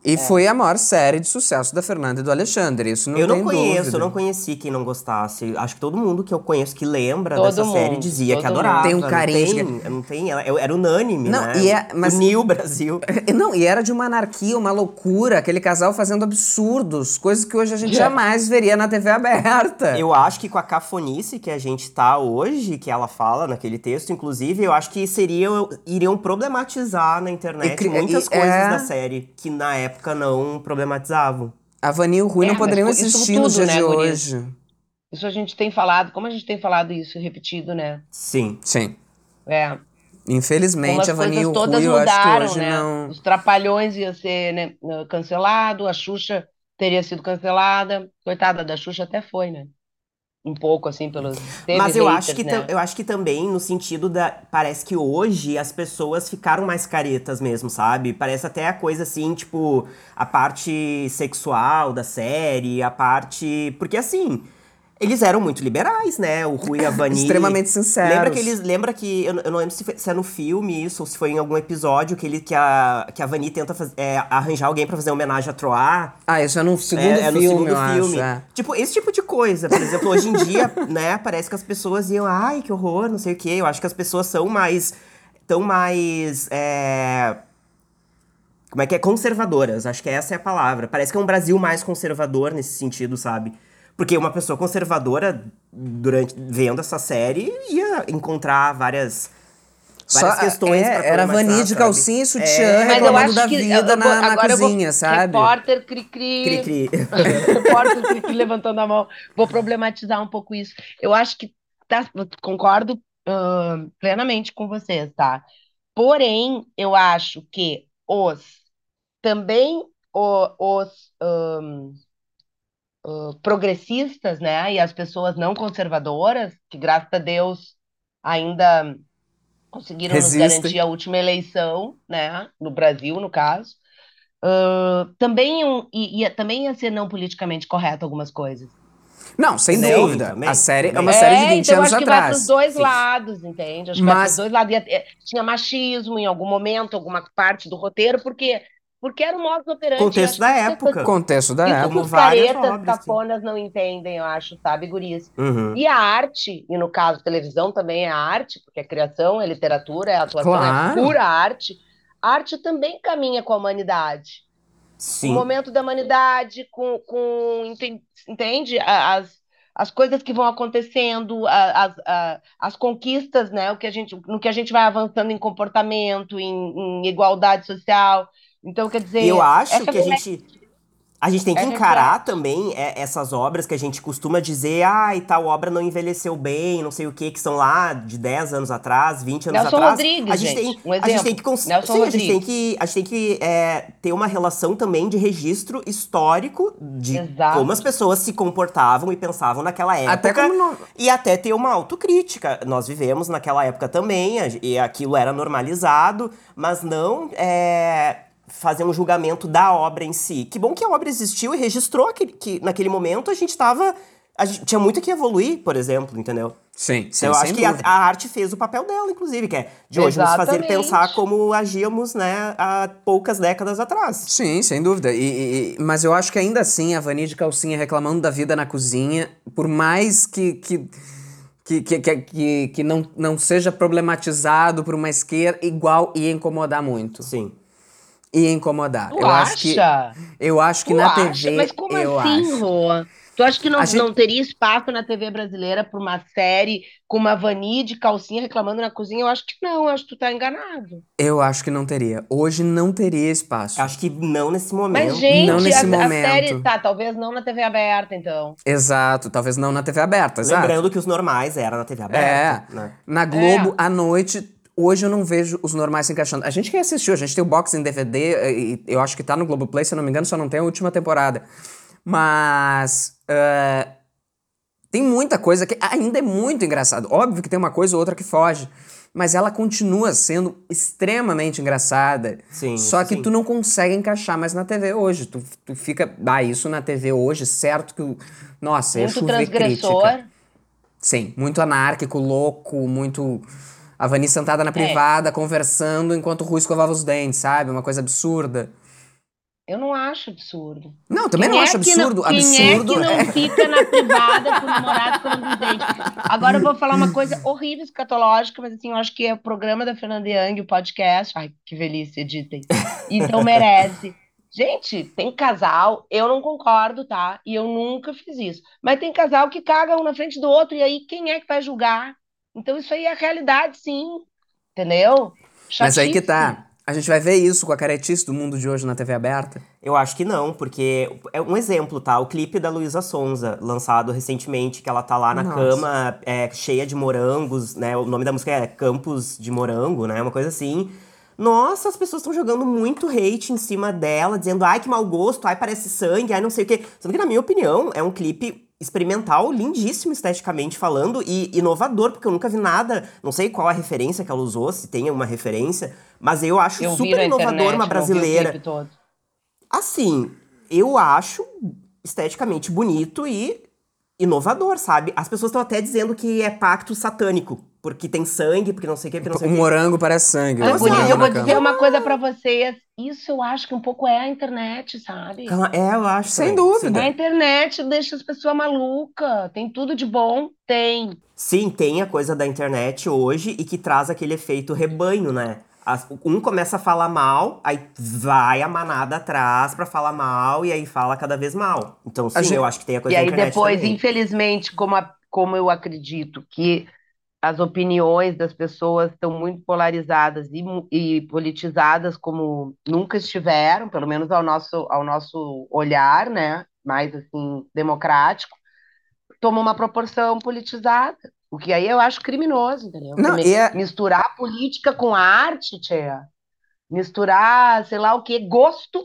D: E foi a maior série de sucesso da Fernanda e do Alexandre. Isso não
B: eu não
D: tem
B: conheço,
D: dúvida.
B: eu não conheci quem não gostasse. Acho que todo mundo que eu conheço que lembra
C: Todo
B: dessa série
C: mundo,
B: dizia que adorava.
D: mundo. Tem um
B: não
D: carinho
B: tem- Não tem, era unânime,
D: Não,
B: né?
D: e é- mas-
B: Uniu o Brasil.
D: Não, e era de uma anarquia, uma loucura, aquele casal fazendo absurdos, coisas que hoje a gente
C: É.
D: jamais veria na TV aberta.
B: Eu acho que com a cafonice que a gente tá hoje, que ela fala naquele texto, inclusive, eu acho que seriam, iriam problematizar na internet
D: E
B: muitas
D: e-
B: coisas
D: é.
B: da série que na época não problematizavam.
D: A Vani e o Rui
C: É,
D: não poderiam existir
C: tudo,
D: nos dias
C: né,
D: de hoje.
C: Isso a gente tem falado, como a gente tem falado isso repetido, né?
B: Sim.
D: Sim.
C: É.
D: Infelizmente, a Vani e o
C: todas
D: Rui, eu acho que
C: mudaram,
D: hoje
C: né?
D: não.
C: Os Trapalhões ia ser né, cancelado, a Xuxa teria sido cancelada. Coitada da Xuxa até foi, né? Um pouco assim pelos
B: Mas eu
C: haters,
B: acho, que
C: né?
B: eu acho que também no sentido da. Parece que hoje as pessoas ficaram mais caretas mesmo, sabe? Parece até a coisa assim, tipo, a parte sexual da série, a parte. Porque assim. Eles eram muito liberais, né? O Rui e a Vani.
D: Extremamente sinceros.
B: Lembra que eles. Lembra que. Eu, eu não lembro se, foi- se é no filme isso, ou se foi em algum episódio que, ele, que, a, que a Vani tenta faz- é, arranjar alguém pra fazer homenagem a Troar.
D: Ah, isso é no segundo
B: É, é no
D: filme,
B: segundo filme.
D: acho. é.
B: Tipo, esse tipo de coisa. Por exemplo, hoje em dia, né, parece que as pessoas iam, ai, que horror, não sei o quê. Eu acho que as pessoas são mais. tão mais. é, Como é que é? Conservadoras. Acho que essa é a palavra. Parece que é um Brasil mais conservador nesse sentido, sabe? Porque uma pessoa conservadora, durante vendo essa série, ia encontrar várias. Várias
D: Só-
B: questões
D: é, era Vani de calcinha e sutiã
B: É,
D: reclamando da vida
C: eu
D: na, na
C: eu vou-
D: cozinha, sabe?
C: Repórter cri-cri.
B: Cri-cri.
C: Repórter cri-cri levantando a mão. Vou problematizar um pouco isso. Eu acho que tá, concordo ahn, plenamente com vocês, tá? Porém, eu acho que os também o- os ahn, ah, progressistas, né, e as pessoas não conservadoras, que graças a Deus ainda conseguiram nos
D: Resistem.
C: garantir a última eleição, né, no Brasil, no caso, ah, também, iam- i- ia, também ia ser não politicamente correto algumas coisas.
D: Não, sem
C: Entendeu?
D: dúvida.
B: Também,
D: a série é uma série de 20
C: então
D: anos
C: acho que vai
D: atrás.
C: pros dois
B: Sim.
C: lados, entende? Acho que vai
D: Mas-
C: pros dois lados. Ia- é, tinha machismo em algum momento, alguma parte do roteiro, porque porque era o modus operandi.
B: Contexto da época.
C: as-
D: Contexto da época.
C: os
B: várias
C: caretas,
B: obras, sim.
C: cafonas não entendem, eu acho, sabe, gurias?
B: Uhum.
C: E a arte, e no caso televisão também é arte, porque é criação, é literatura, é atuação,
D: Claro.
C: é pura arte. A arte também caminha com a humanidade.
B: Sim.
C: o momento da humanidade, com, com enten- entende? A- As, as coisas que vão acontecendo, a- as, a- as conquistas, né? O que a gente, no que a gente vai avançando em comportamento, em, em igualdade social. Então, quer dizer,
B: eu acho que a gente. A gente tem que encarar também é, essas obras que a gente costuma dizer, ah, e tal obra não envelheceu bem, não sei o que, que são lá de 10 anos atrás, 20 anos
C: Nelson
B: atrás.
C: Rodrigues,
B: a gente,
C: gente,
B: tem,
C: um
B: a gente tem que cons-
C: Nelson
B: sim, a gente tem
C: Rodrigues.
B: que a gente tem que é, ter uma relação também de registro histórico de
C: Exato.
B: como as pessoas se comportavam e pensavam naquela época.
D: Até como não-
B: E até ter uma autocrítica. Nós vivemos naquela época também, e aquilo era normalizado, mas não é, fazer um julgamento da obra em si. Que bom que a obra existiu e registrou aquele, que naquele momento a gente estava. A gente tinha muito que evoluir, por exemplo, entendeu?
D: Sim, sim,
B: Então, eu
D: sem
B: acho que a, a arte fez o papel dela, inclusive, que é de hoje nos fazer
C: Exatamente.
B: pensar como agíamos, né, há poucas décadas atrás.
D: Sim, sem dúvida. E, e- e- mas eu acho que ainda assim a Vani de calcinha reclamando da vida na cozinha, por mais que. que que, que, que, que, que não, não seja problematizado por uma esquerda, igual ia incomodar muito.
B: Sim.
D: Ia incomodar.
C: Tu
D: eu acho que
C: acha?
D: Eu acho que
C: Tu
D: na
C: acha?
D: TV.
C: Mas como
D: eu
C: assim,
D: acho.
C: Rô? Tu acha que não,
D: A gente-
C: não teria espaço na TV brasileira para uma série com uma Vani de calcinha reclamando na cozinha? Eu acho que não, eu acho que tu tá enganado.
D: Eu acho que não teria. Hoje não teria espaço.
B: Acho que não nesse momento.
C: Mas, gente,
D: Não nesse
C: a, a
D: momento.
C: série. Tá, talvez não na TV aberta, então.
D: Exato, talvez não na TV aberta, exato.
B: Lembrando que os normais era na TV aberta.
D: É.
B: Né?
D: Na Globo, à noite, hoje eu não vejo os normais se encaixando. A gente que assistiu, a gente tem o box em DVD, e eu acho que tá no Globoplay, se eu não me engano, só não tem a última temporada. Mas. eh, tem muita coisa que ainda é muito engraçado. Óbvio que tem uma coisa ou outra que foge. Mas ela continua sendo extremamente engraçada.
B: Sim,
D: Só que
B: sim.
D: tu não consegue encaixar mais na TV hoje. Tu, tu fica. Ah, isso na TV hoje, certo que. o- Nossa, é
C: Muito
D: chover
C: transgressor.
D: crítica. Sim, muito anárquico, louco, muito. A Vani sentada na
C: É.
D: privada, conversando enquanto o Rui escovava os dentes, sabe? Uma coisa absurda.
C: Eu não acho absurdo.
D: Não, também
C: Quem
D: não
C: é
D: acho
C: que não-
D: absurdo.
C: quem
D: absurdo
C: é que não
D: é-
C: fica na privada com o namorado escovando os dentes? Agora eu vou falar uma coisa horrível, escatológica, mas assim, eu acho que é o programa da Fernanda Young, o podcast. Ai, que velhice, editem. Então merece. Gente, tem casal, eu não concordo, tá? E eu nunca fiz isso. Mas tem casal que caga um na frente do outro, e aí quem é que vai julgar? Então isso aí é a realidade, sim. Entendeu?
D: Mas aí que tá. A gente vai ver isso com a caretice do mundo de hoje na TV aberta?
B: Eu acho que não, porque é um exemplo, tá? O clipe da Luísa Sonza, lançado recentemente, que ela tá lá na
D: Nossa.
B: cama, é, cheia de morangos, né? O nome da música é Campos de Morango, né? Uma coisa assim. Nossa, as pessoas estão jogando muito hate em cima dela, dizendo, ai, que mau gosto, ai, parece sangue, ai, não sei o quê. Sendo que, na minha opinião, é um clipe experimental, lindíssimo esteticamente falando e inovador, porque eu nunca vi nada, não sei qual a referência que ela usou, se tem uma referência, mas eu acho
C: Eu
B: super inovador
C: internet,
B: uma brasileira. Assim, eu acho esteticamente bonito e inovador, sabe? As pessoas estão até dizendo que é pacto satânico, porque tem sangue, porque não sei o que, porque não sei
D: O
B: o que.
D: morango parece sangue.
C: Mas, eu vou
D: cama.
C: dizer uma coisa pra vocês. Isso eu acho que um pouco é a internet, sabe?
B: É, eu acho.
D: Sem
B: também.
D: dúvida.
C: A internet deixa as pessoas malucas. Tem tudo de bom? Tem.
B: Sim, tem a coisa da internet hoje e que traz aquele efeito rebanho, né? Um começa a falar mal, aí vai a manada atrás pra falar mal e aí fala cada vez mal. Então, sim,
D: gente-
B: eu acho que tem a coisa
C: E
B: da
C: aí
B: internet
C: depois,
B: também.
C: infelizmente, como, a- como eu acredito que as opiniões das pessoas estão muito polarizadas e, e politizadas como nunca estiveram, pelo menos ao nosso, ao nosso olhar, né? Mais assim, democrático, toma uma proporção politizada. O que aí eu acho criminoso, entendeu?
D: Não, é-
C: Misturar política com arte, tia. Misturar, sei lá o quê, gosto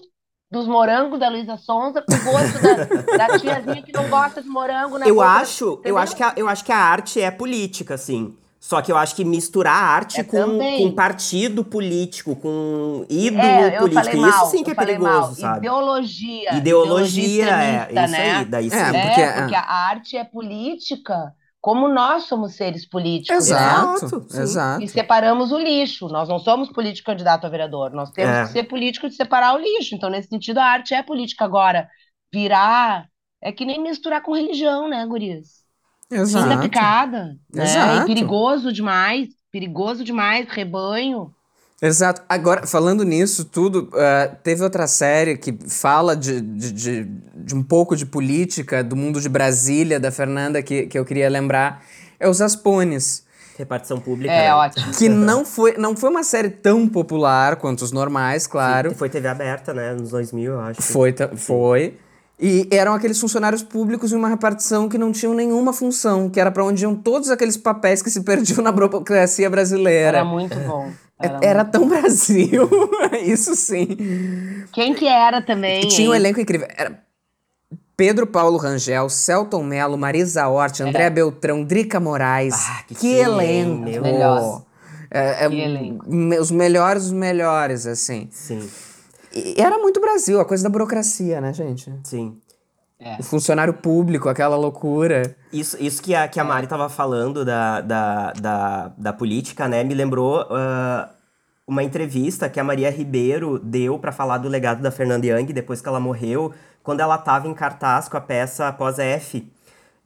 C: dos morangos da Luísa Sonza com gosto da, da tiazinha que não gosta de morango na
B: Eu
C: boca.
B: acho, eu
C: entendeu?
B: acho que a, eu acho que a arte é política, assim. Só que eu acho que misturar arte
C: É
B: com, com partido político, com ídolo
C: É, eu
B: político,
C: falei mal,
B: isso sim que
C: eu
B: é perigoso,
C: mal.
B: sabe?
C: Ideologia.
B: Ideologia, é,
C: extremista,
B: isso
C: né?
B: aí, daí sim.
D: É,
C: É,
D: porque-
C: porque, a arte é política, como nós somos seres políticos, né?
D: Exato,
B: Exato, sim.
D: exato.
C: E separamos o lixo. Nós não somos político candidato a vereador. Nós temos
B: É.
C: que ser político de separar o lixo. Então, nesse sentido, a arte é política. Agora, virar é que nem misturar com religião, né, gurias?
D: Exato.
C: picada, né?
D: Exato.
C: E perigoso demais, perigoso demais, rebanho.
D: Exato. Agora, falando nisso tudo, uh, teve outra série que fala de, de, de, de, um pouco de política do mundo de Brasília, da Fernanda, que, que eu queria lembrar. É Os Aspones.
B: Repartição pública.
C: É,
B: né?
C: ótimo.
D: Que não foi, não foi uma série tão popular quanto os normais, claro.
B: Sim, foi TV aberta, né? Nos 2000, eu acho.
D: Foi, foi. E eram aqueles funcionários públicos em uma repartição que não tinham nenhuma função, que era para onde iam todos aqueles papéis que se perdiam na burocracia brasileira.
C: Era muito bom.
D: Era, era muito... tão Brasil, isso sim.
C: Quem que era também?
D: Tinha um elenco incrível. Era Pedro Paulo Rangel, Celton Mello, Marisa Hort, André é. Beltrão, Drica Moraes.
B: Ah, que,
D: que elenco!
C: Melhor.
D: É, é,
C: que elenco.
D: Os melhores dos melhores, assim.
B: Sim.
D: Era muito Brasil, a coisa da burocracia, né, gente?
B: Sim.
C: É.
D: O funcionário público, aquela loucura.
B: Isso, isso que, a, que a Mari estava falando da, da, da, da, política, né, me lembrou uh, uma entrevista que a Maria Ribeiro deu para falar do legado da Fernanda Young depois que ela morreu, quando ela estava em cartaz com a peça Pós-F.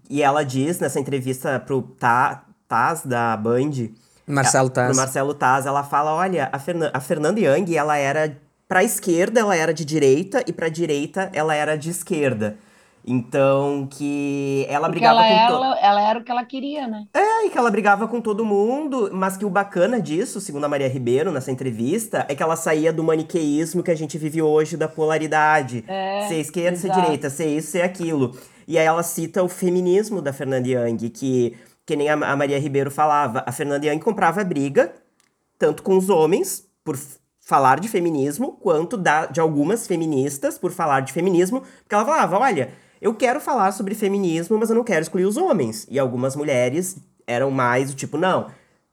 B: E ela diz nessa entrevista pro Ta, Taz da Band.
D: Marcelo Taz.
B: Pro Marcelo Taz, ela fala: olha, a, Fernan a Fernanda Young, ela era. Pra esquerda, ela era de direita, e pra direita, ela era de esquerda. Então, que ela
C: Porque
B: brigava
C: ela
B: com
C: era,
B: to...
C: ela era o que ela queria, né?
B: É, e que ela brigava com todo mundo, mas que o bacana disso, segundo a Maria Ribeiro nessa entrevista, é que ela saía do maniqueísmo que a gente vive hoje da polaridade.
C: É,
B: ser esquerda, ser
C: exato.
B: direita, ser isso, ser aquilo. E aí ela cita o feminismo da Fernanda Young, que, que nem a, a Maria Ribeiro falava, a Fernanda Young comprava briga, tanto com os homens, por falar de feminismo, quanto da, de algumas feministas por falar de feminismo, porque ela falava, olha, eu quero falar sobre feminismo, mas eu não quero excluir os homens. E algumas mulheres eram mais o tipo, não,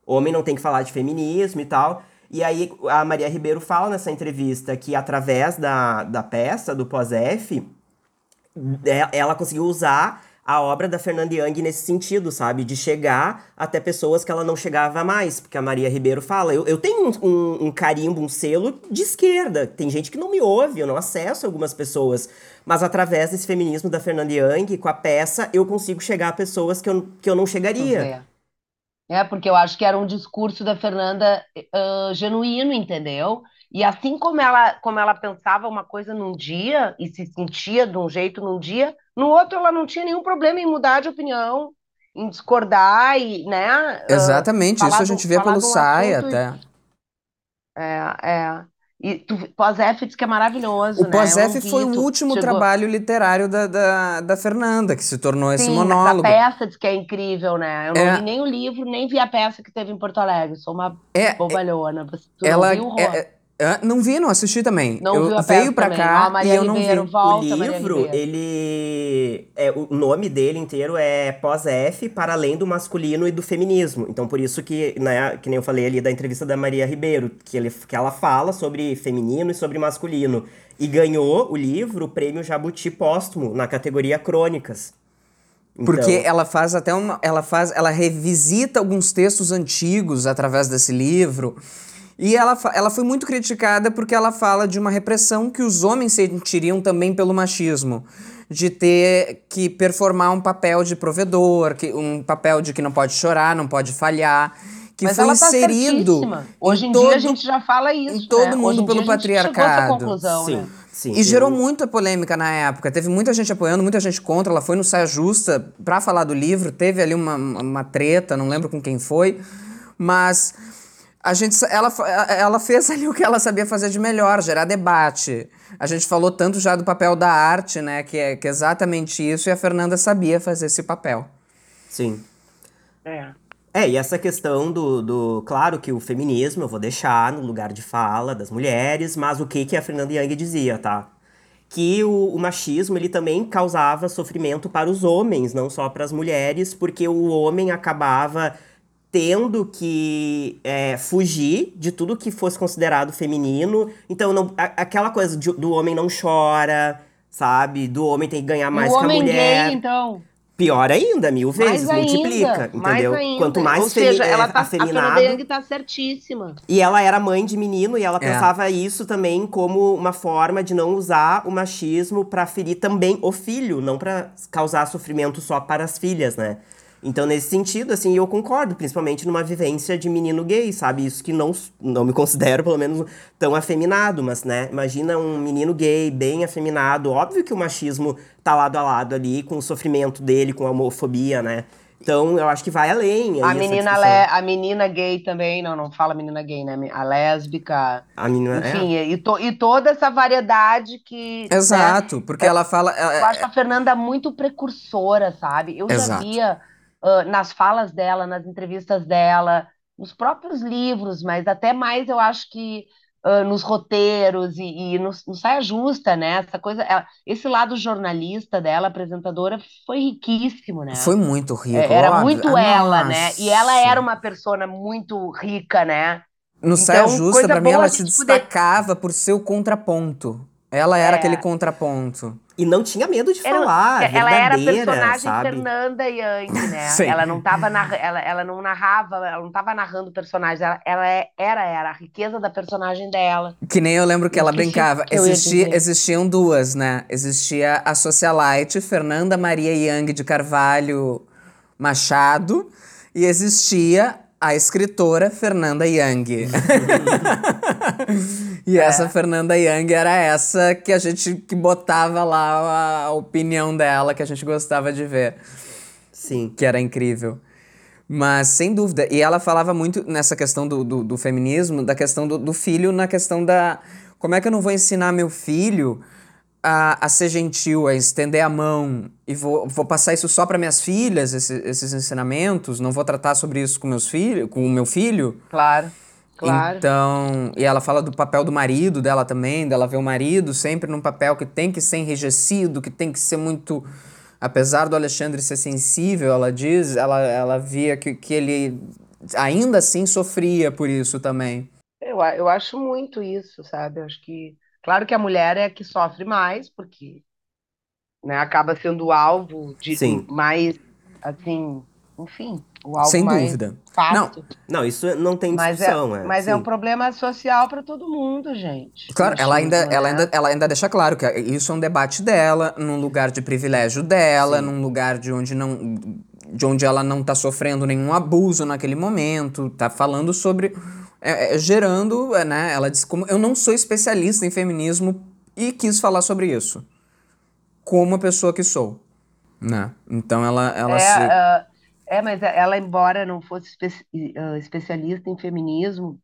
B: homem não tem que falar de feminismo e tal. E aí a Maria Ribeiro fala nessa entrevista que através da, da peça, do pós-F, ela conseguiu usar a obra da Fernanda Young nesse sentido, sabe? De chegar até pessoas que ela não chegava mais. Porque a Maria Ribeiro fala, eu, eu tenho um, um, um, carimbo, um selo de esquerda. Tem gente que não me ouve, eu não acesso algumas pessoas. Mas através desse feminismo da Fernanda Young, com a peça, eu consigo chegar a pessoas que eu, que eu não chegaria.
C: É. porque eu acho que era um discurso da Fernanda uh, genuíno, entendeu? E assim como ela, como ela pensava uma coisa num dia e se sentia de um jeito num dia, no outro ela não tinha nenhum problema em mudar de opinião, em discordar e, né?
D: Exatamente,
C: uh,
D: isso a gente
C: do,
D: vê pelo SAI até.
C: E, é, é. E Pós-F diz que é maravilhoso,
D: o
C: né?
D: Pós-F foi o último chegou... trabalho literário da, da, da, Fernanda, que se tornou
C: Sim,
D: esse monólogo.
C: a peça diz que é incrível, né? Eu não
D: é.
C: li nem o livro, nem vi a peça que teve em Porto Alegre. Sou uma
D: é,
C: bobalhona. Tu
D: ela,
C: não viu,
D: é, não vi, não assisti também.
C: Não
D: eu
C: viu a
D: veio pra
C: também.
D: cá
C: Ó,
D: e eu não
C: Ribeiro,
D: vi.
C: Volta,
B: o livro, ele. É, o nome dele inteiro é Pós-F para além do masculino e do feminismo. Então, por isso que, né, que nem eu falei ali da entrevista da Maria Ribeiro, que, ele, que ela fala sobre feminino e sobre masculino. E ganhou o livro o prêmio Jabuti póstumo na categoria Crônicas.
D: Porque então... ela faz até uma. Ela faz. Ela revisita alguns textos antigos através desse livro. E ela, ela foi muito criticada porque ela fala de uma repressão que os homens sentiriam também pelo machismo. De ter que performar um papel de provedor, que, um papel de que não pode chorar, não pode falhar. Que
C: Mas
D: foi
C: ela tá
D: inserido.
C: Hoje em,
D: em
C: dia
D: todo,
C: a gente já fala isso.
D: Em todo
C: né?
D: mundo pelo patriarcado.
C: Conclusão,
B: sim,
C: né?
B: sim.
D: E gerou muita polêmica na época. Teve muita gente apoiando, muita gente contra. Ela foi no Saia Justa pra falar do livro. Teve ali uma, uma treta, não lembro com quem foi. Mas a gente, ela, ela fez ali o que ela sabia fazer de melhor, gerar debate. A gente falou tanto já do papel da arte, né? Que é, que é exatamente isso, e a Fernanda sabia fazer esse papel.
B: Sim.
C: É.
B: É, e essa questão do, do. Claro que o feminismo eu vou deixar no lugar de fala das mulheres, mas o que, que a Fernanda Young dizia, tá? Que o, o machismo ele também causava sofrimento para os homens, não só para as mulheres, porque o homem acabava tendo que é, fugir de tudo que fosse considerado feminino. Então, não, a, aquela coisa de, do homem não chora, sabe? Do homem tem que ganhar mais
C: o
B: que a
C: homem
B: mulher.
C: Gay, então.
B: Pior ainda, mil vezes,
C: mais
B: multiplica,
C: ainda,
B: entendeu?
C: Mais ainda.
B: Quanto mais
C: Ou seja, ela
B: é,
C: tá,
B: afeminado.
C: A Fernanda tá certíssima.
B: E ela era mãe de menino e ela
D: É.
B: pensava isso também como uma forma de não usar o machismo pra ferir também o filho, não pra causar sofrimento só para as filhas, né? Então, nesse sentido, assim, eu concordo, principalmente numa vivência de menino gay, sabe? Isso que não, não me considero, pelo menos, tão afeminado, mas, né? Imagina um menino gay, bem afeminado. Óbvio que o machismo tá lado a lado ali, com o sofrimento dele, com a homofobia, né? Então, eu acho que vai além.
C: A menina, le, a menina gay também, não, não fala menina gay, né? A lésbica.
B: A menina,
C: enfim,
B: é.
C: e, to, e toda essa variedade que.
D: Exato,
C: né?
D: porque ela fala.
C: Eu acho a Fernanda muito precursora, sabe? Eu
D: Exato.
C: já via uh, nas falas dela, nas entrevistas dela, nos próprios livros, mas até mais eu acho que uh, nos roteiros e, e no, no, Saia Justa, né? Essa coisa, ela, esse lado jornalista dela, apresentadora, foi riquíssimo, né?
D: Foi muito rico.
C: É, era
D: óbvio.
C: muito
D: Ah,
C: ela,
D: nossa.
C: né? E ela era uma persona muito rica, né?
D: No Saia
C: Então,
D: Justa,
C: coisa
D: pra mim, ela se
C: gente poder-
D: destacava por ser o contraponto. Ela era
C: É.
D: aquele contraponto.
B: E não tinha medo de
C: Era-
B: falar,
C: ela era a personagem
B: sabe?
C: Fernanda Young, né? Ela não tava narra- ela, ela não narrava, ela não tava narrando personagens, ela, ela é- era, era a riqueza da personagem dela.
D: Que nem eu lembro que ela
C: que
D: brincava.
C: que
D: Existia, existiam duas, né? Existia a socialite Fernanda Maria Young de Carvalho Machado e existia a escritora Fernanda Young. e essa Fernanda Young era essa que a gente que botava lá a opinião dela que a gente gostava de ver
B: Sim.
D: que era incrível. Mas, sem dúvida. E ela falava muito nessa questão do, do, do feminismo, da questão do, do filho, na questão da. Como é que eu não vou ensinar meu filho a, a ser gentil, a estender a mão, e vou, vou passar isso só para minhas filhas, esse- esses ensinamentos? Não vou tratar sobre isso com meus filhos, com o meu filho?
C: Claro, claro.
D: Então, e ela fala do papel do marido dela também, dela ver o marido sempre num papel que tem que ser enrijecido, que tem que ser muito. Apesar do Alexandre ser sensível, ela diz, ela, ela via que, que ele ainda assim sofria por isso também.
C: Eu, eu acho muito isso, sabe? Eu acho que, claro que a mulher é a que sofre mais, porque, né, acaba sendo o alvo de
B: Sim.
C: mais, assim, enfim, o alvo
D: Sem
C: mais
D: dúvida.
C: fácil.
B: Não, isso não tem
C: Mas é,
B: discussão, é.
C: mas é um problema social para todo mundo, gente.
D: Claro, ela ainda, ela, ainda, ela ainda deixa claro que isso é um debate dela, num lugar de privilégio dela,
B: Sim.
D: num lugar de onde não. de onde ela não tá sofrendo nenhum abuso naquele momento, tá falando sobre. É, é, gerando, é, né? Ela disse como eu não sou especialista em feminismo e quis falar sobre isso. Como a pessoa que sou. Né? Então ela, ela
C: É,
D: se.
C: ah, é, mas ela, embora não fosse espe- ah, especialista em feminismo,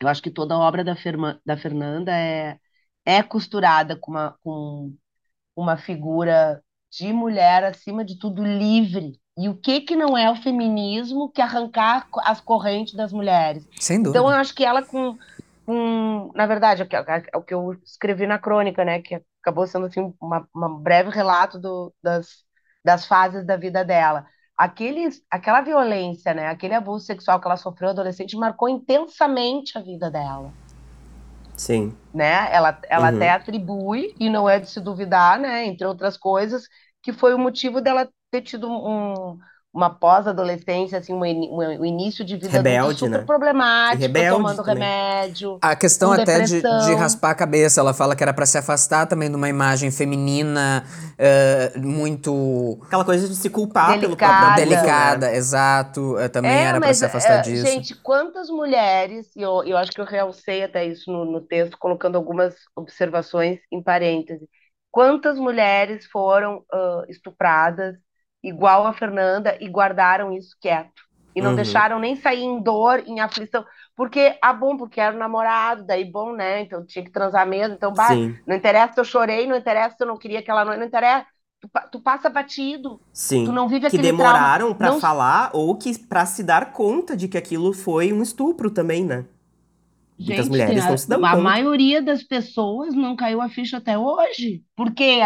C: eu acho que toda a obra da, Ferma- da Fernanda é, é costurada com uma, com uma figura de mulher, acima de tudo, livre. E o que que não é o feminismo que arrancar as correntes das mulheres?
D: Sem dúvida.
C: Então, eu acho que ela com, com na verdade, é o que, é o que eu escrevi na crônica, né, que acabou sendo assim uma, uma breve relato do, das, das fases da vida dela. Aquele, aquela violência, né, aquele abuso sexual que ela sofreu adolescente marcou intensamente a vida dela,
B: Sim.
C: né? Ela, ela
B: Uhum.
C: até atribui, e não é de se duvidar, né, entre outras coisas, que foi o motivo dela ter tido um, uma pós-adolescência, assim, um, ini- um, início de vida
B: Rebelde,
C: super
B: né?
C: problemático,
B: rebelde
C: tomando
B: também.
C: remédio.
D: A questão até de, de raspar a cabeça, ela fala que era pra se afastar também de uma imagem feminina eh, muito
B: Aquela coisa de se culpar pelo
C: Delicada.
B: próprio abuso, né?
D: delicada, exato. eh, também
C: É,
D: era pra
C: mas,
D: se afastar
C: é,
D: disso.
C: gente, quantas mulheres, e eu, eu acho que eu realcei até isso no, no texto, colocando algumas observações em parêntese, quantas mulheres foram estupradas, igual a Fernanda, e guardaram isso quieto. E não
B: Uhum.
C: deixaram nem sair em dor, em aflição. Porque, ah, bom, porque era o namorado, daí bom, né? Então tinha que transar mesmo. Então, bah,
B: Sim,
C: não interessa se eu chorei, não interessa se eu não queria aquela noite, não interessa. Tu, tu passa batido,
B: sim.
C: tu não vive
B: que
C: aquele trauma.
B: demoraram pra
C: Não-
B: falar ou que pra se dar conta de que aquilo foi um estupro também, né? Muitas mulheres
C: a,
B: não se dão
C: a
B: conta.
C: maioria das pessoas não caiu a ficha até hoje. Por quê?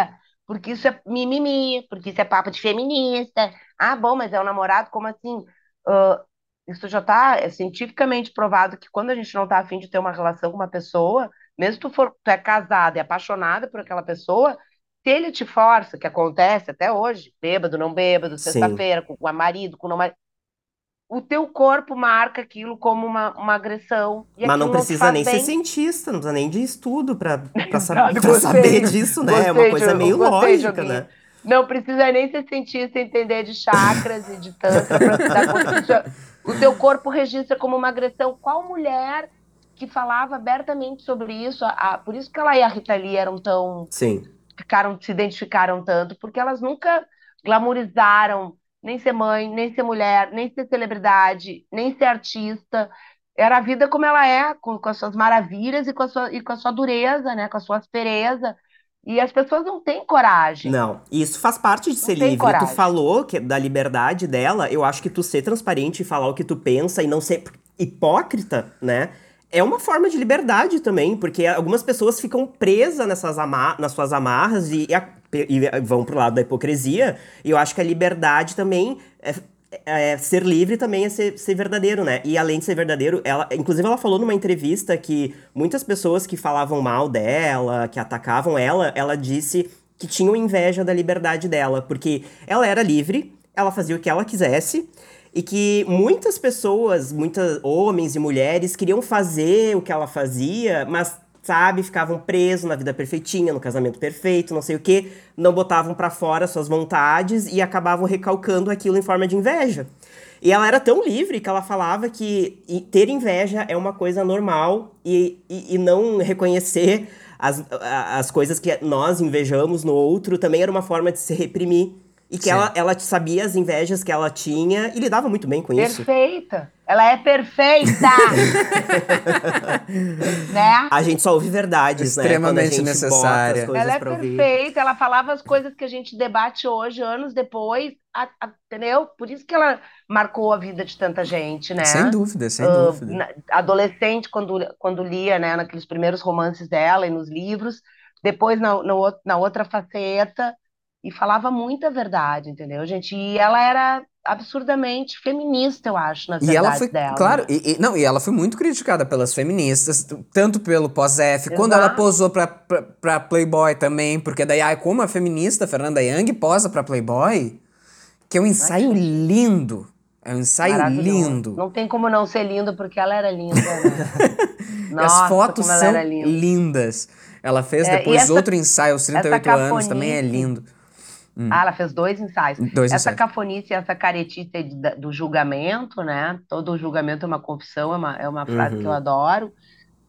C: Porque isso é mimimi, porque isso é papo de feminista. Ah, bom, mas é o namorado, como assim? Ah, isso já está cientificamente provado que quando a gente não está afim de ter uma relação com uma pessoa, mesmo tu for, tu é casada e apaixonada por aquela pessoa, se ele te força, que acontece até hoje, bêbado, não bêbado, sexta-feira, com o marido, com não marido, o teu corpo marca aquilo como uma, uma agressão.
B: Mas não precisa nem ser
C: bem.
B: cientista, não precisa nem de estudo
C: gostei,
B: saber disso, né? É uma
C: gostei
B: coisa meio
C: gostei
B: lógica, né?
C: Não precisa nem ser cientista entender de chakras e de tantra para se dar conta o teu corpo registra como uma agressão. Qual mulher que falava abertamente sobre isso? A, por isso que ela e a Rita Lee eram tão
B: Sim.
C: ficaram se identificaram tanto, porque elas nunca glamorizaram nem ser mãe, nem ser mulher, nem ser celebridade, nem ser artista. Era a vida como ela é, com, com as suas maravilhas e com a sua, e com a sua dureza, né? com a sua aspereza. E as pessoas não têm coragem.
B: Não, isso faz parte de
C: Não
B: ser livre.
C: coragem.
B: Tu falou que da liberdade dela, eu acho que tu ser transparente e falar o que tu pensa e não ser hipócrita, né? É uma forma de liberdade também, porque algumas pessoas ficam presas nessas ama nas suas amarras e, e a- e vão pro lado da hipocrisia. E eu acho que a liberdade também é, é ser livre também é ser, ser verdadeiro, né? E além de ser verdadeiro, ela, inclusive ela falou numa entrevista que muitas pessoas que falavam mal dela, que atacavam ela, ela disse que tinham inveja da liberdade dela, porque ela era livre, ela fazia o que ela quisesse. E que muitas pessoas, muitos homens e mulheres queriam fazer o que ela fazia, mas sabe, ficavam presos na vida perfeitinha, no casamento perfeito, não sei o quê, não botavam pra fora suas vontades e acabavam recalcando aquilo em forma de inveja. E ela era tão livre que ela falava que ter inveja é uma coisa normal e, e, e não reconhecer as, as coisas que nós invejamos no outro também era uma forma de se reprimir. E que
D: Sim.
B: ela, ela sabia as invejas que ela tinha e lidava muito bem com isso.
C: Perfeita. Ela é perfeita. né?
B: A gente só ouve verdades, né?
D: Extremamente
B: a gente
D: necessária.
B: Bota as coisas
C: Ela é perfeita, ela falava as coisas que a gente debate hoje, anos depois, a- a- entendeu? Por isso que ela marcou a vida de tanta gente, né?
D: Sem dúvida, sem
C: Ah,
D: dúvida.
C: na- adolescente, quando, quando lia, né, naqueles primeiros romances dela e nos livros, depois na, na, na outra faceta, e falava muita verdade, entendeu, gente? E ela era absurdamente feminista, eu acho, nas
D: E ela foi,
C: dela.
D: claro, e, e- não, e ela foi muito criticada pelas feministas, tanto pelo pós-F, quando ela posou pra, pra, pra Playboy também, porque daí, ai, como a feminista Fernanda Young posa pra Playboy, que é um ensaio lindo, é um ensaio lindo.
C: Não tem como não ser lindo, porque ela era linda, né? Nossa,
D: as fotos
C: como ela
D: são
C: era linda.
D: lindas. Ela fez
C: É,
D: depois
C: essa-
D: outro ensaio aos 38 anos, também é
C: cafonice-
D: lindo.
C: Ah, ela fez dois ensaios.
D: Dois
C: essa
D: ensaios.
C: cafonice, essa caretice do julgamento, né? Todo julgamento é uma confissão, é uma, é uma frase
B: Uhum.
C: que eu adoro.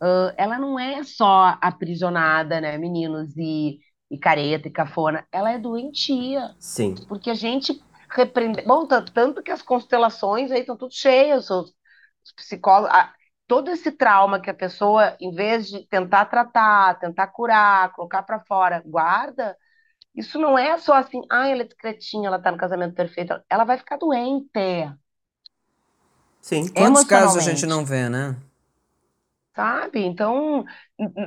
C: Ah, ela não é só aprisionada, né, meninos, e, e careta e cafona. Ela é doentia,
B: Sim.
C: porque a gente repreende. Bom, tanto, que as constelações aí estão tudo cheias, os, os psicólogos. a- todo esse trauma que a pessoa, em vez de tentar tratar, tentar curar, colocar pra fora, guarda. Isso não é só assim, ah, ela é discretinha, ela tá no casamento perfeito. Ela vai ficar doente,
B: Sim.
D: Quantos casos a gente não vê, né?
C: sabe? Então,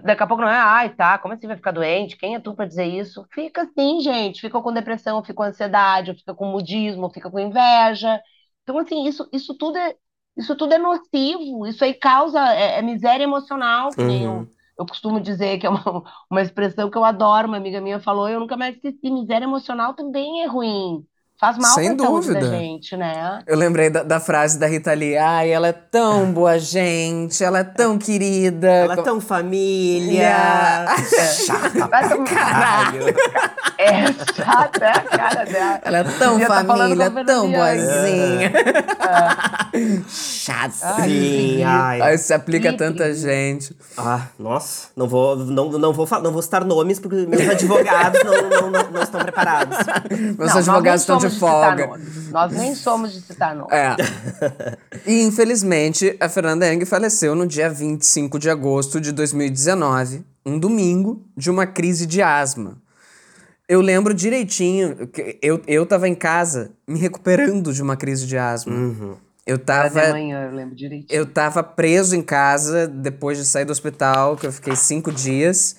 C: daqui a pouco não é, ai, tá, como assim vai ficar doente? Quem é tu pra dizer isso? Fica assim, gente, fica com depressão, fica com ansiedade, fica com mudismo, fica com inveja. Então, assim, isso, isso tudo é, isso tudo é nocivo, isso aí causa, é, é miséria emocional, que nem
B: Uhum.
C: Eu, costumo dizer que é uma, uma expressão que eu adoro, uma amiga minha falou, eu nunca mais esqueci, miséria emocional também é ruim. Faz mal
D: Sem
C: pra saúde da
D: dúvida.
C: gente, né?
D: Eu lembrei da, da frase da Rita Lee. Ai, ela é tão boa gente, ela é tão querida.
B: Ela é tão família. Chata
C: Vai
B: pra
C: tomar-
B: caralho.
C: É chata, é a cara dela.
D: Ela é tão
C: tá
D: família,
C: a
D: tão boazinha. Chata.
C: Ai.
D: Aí se aplica a tanta gente.
B: Ah, nossa, não vou, não, não vou, não vou citar nomes porque meus advogados não, não, não, não estão preparados.
D: Meus advogados estão de folga.
C: nomes. Nós nem somos de citar nomes.
D: É. E infelizmente, a Fernanda Young faleceu no dia 25 de agosto de 2019, um domingo, de uma crise de asma. Eu lembro direitinho que eu, eu tava em casa me recuperando de uma crise de asma. Eu
C: Era de
D: tava.
C: manhã, eu lembro direitinho.
D: Eu tava preso em casa depois de sair do hospital, que eu fiquei cinco dias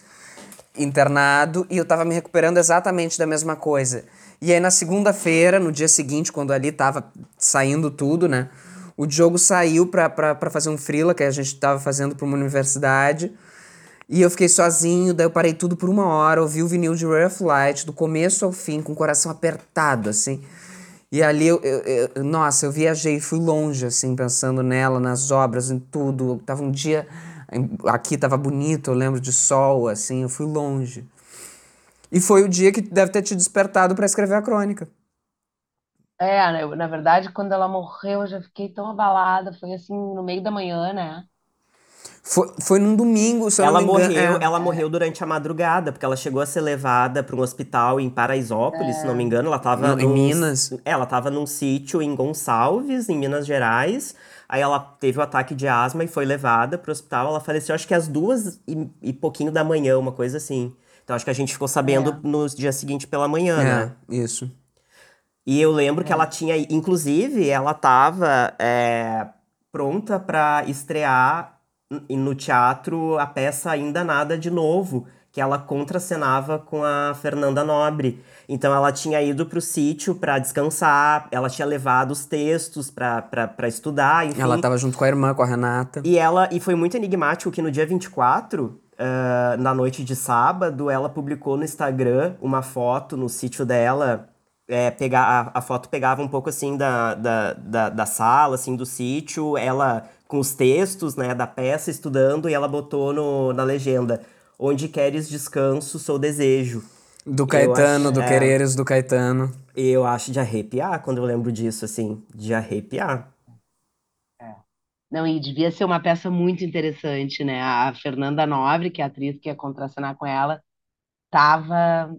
D: internado, e eu tava me recuperando exatamente da mesma coisa. E aí na segunda-feira, no dia seguinte, quando ali tava saindo tudo, né? O Diogo saiu pra, pra, pra fazer um freela que a gente tava fazendo pra uma universidade. E eu fiquei sozinho, daí eu parei tudo por uma hora, ouvi o vinil de Ray of Light, do começo ao fim, com o coração apertado, assim. E ali, eu, eu- eu- nossa, eu viajei, fui longe, assim, pensando nela, nas obras, em tudo. Tava um dia, aqui tava bonito, eu lembro de sol, assim, eu fui longe. E foi o dia que deve ter te despertado para escrever a crônica.
C: É, né, na verdade, quando ela morreu, eu já fiquei tão abalada. Foi assim, no meio da manhã, né?
D: Foi, foi num domingo, se eu
B: ela
D: não me engano.
B: morreu,
D: é.
B: ela morreu durante a madrugada, porque ela chegou a ser levada para um hospital em Paraisópolis, se não me engano, ela tava
D: No- em
B: num-
D: Minas.
B: É, ela tava num sítio em Gonçalves, em Minas Gerais. Aí ela teve o ataque de asma e foi levada pro hospital. Ela faleceu acho que às duas e, e pouquinho da manhã, uma coisa assim. Então acho que a gente ficou sabendo
C: É.
B: no dia seguinte pela manhã, né?
D: É, isso.
B: E eu lembro que ela tinha, inclusive, ela tava é, pronta pra estrear n- no teatro a peça Ainda Nada de Novo, que ela contracenava com a Fernanda Nobre. Então ela tinha ido pro sítio pra descansar, ela tinha levado os textos pra estudar, enfim.
D: Ela tava junto com a irmã, com a Renata.
B: E ela e foi muito enigmático que no dia 24, ah, na noite de sábado, ela publicou no Instagram uma foto no sítio dela. É, pegar, a, a foto pegava um pouco assim da, da, da, da sala, assim, do sítio, ela com os textos né, da peça estudando, e ela botou no, na legenda: Onde queres descanso, sou desejo.
D: Do Caetano,
B: acho-
D: do
B: é.
D: Quereres do Caetano.
B: E eu acho de arrepiar quando eu lembro disso, assim, de arrepiar.
C: Não, e devia ser uma peça muito interessante, né? A Fernanda Nobre, que é a atriz que ia contracenar com ela, tava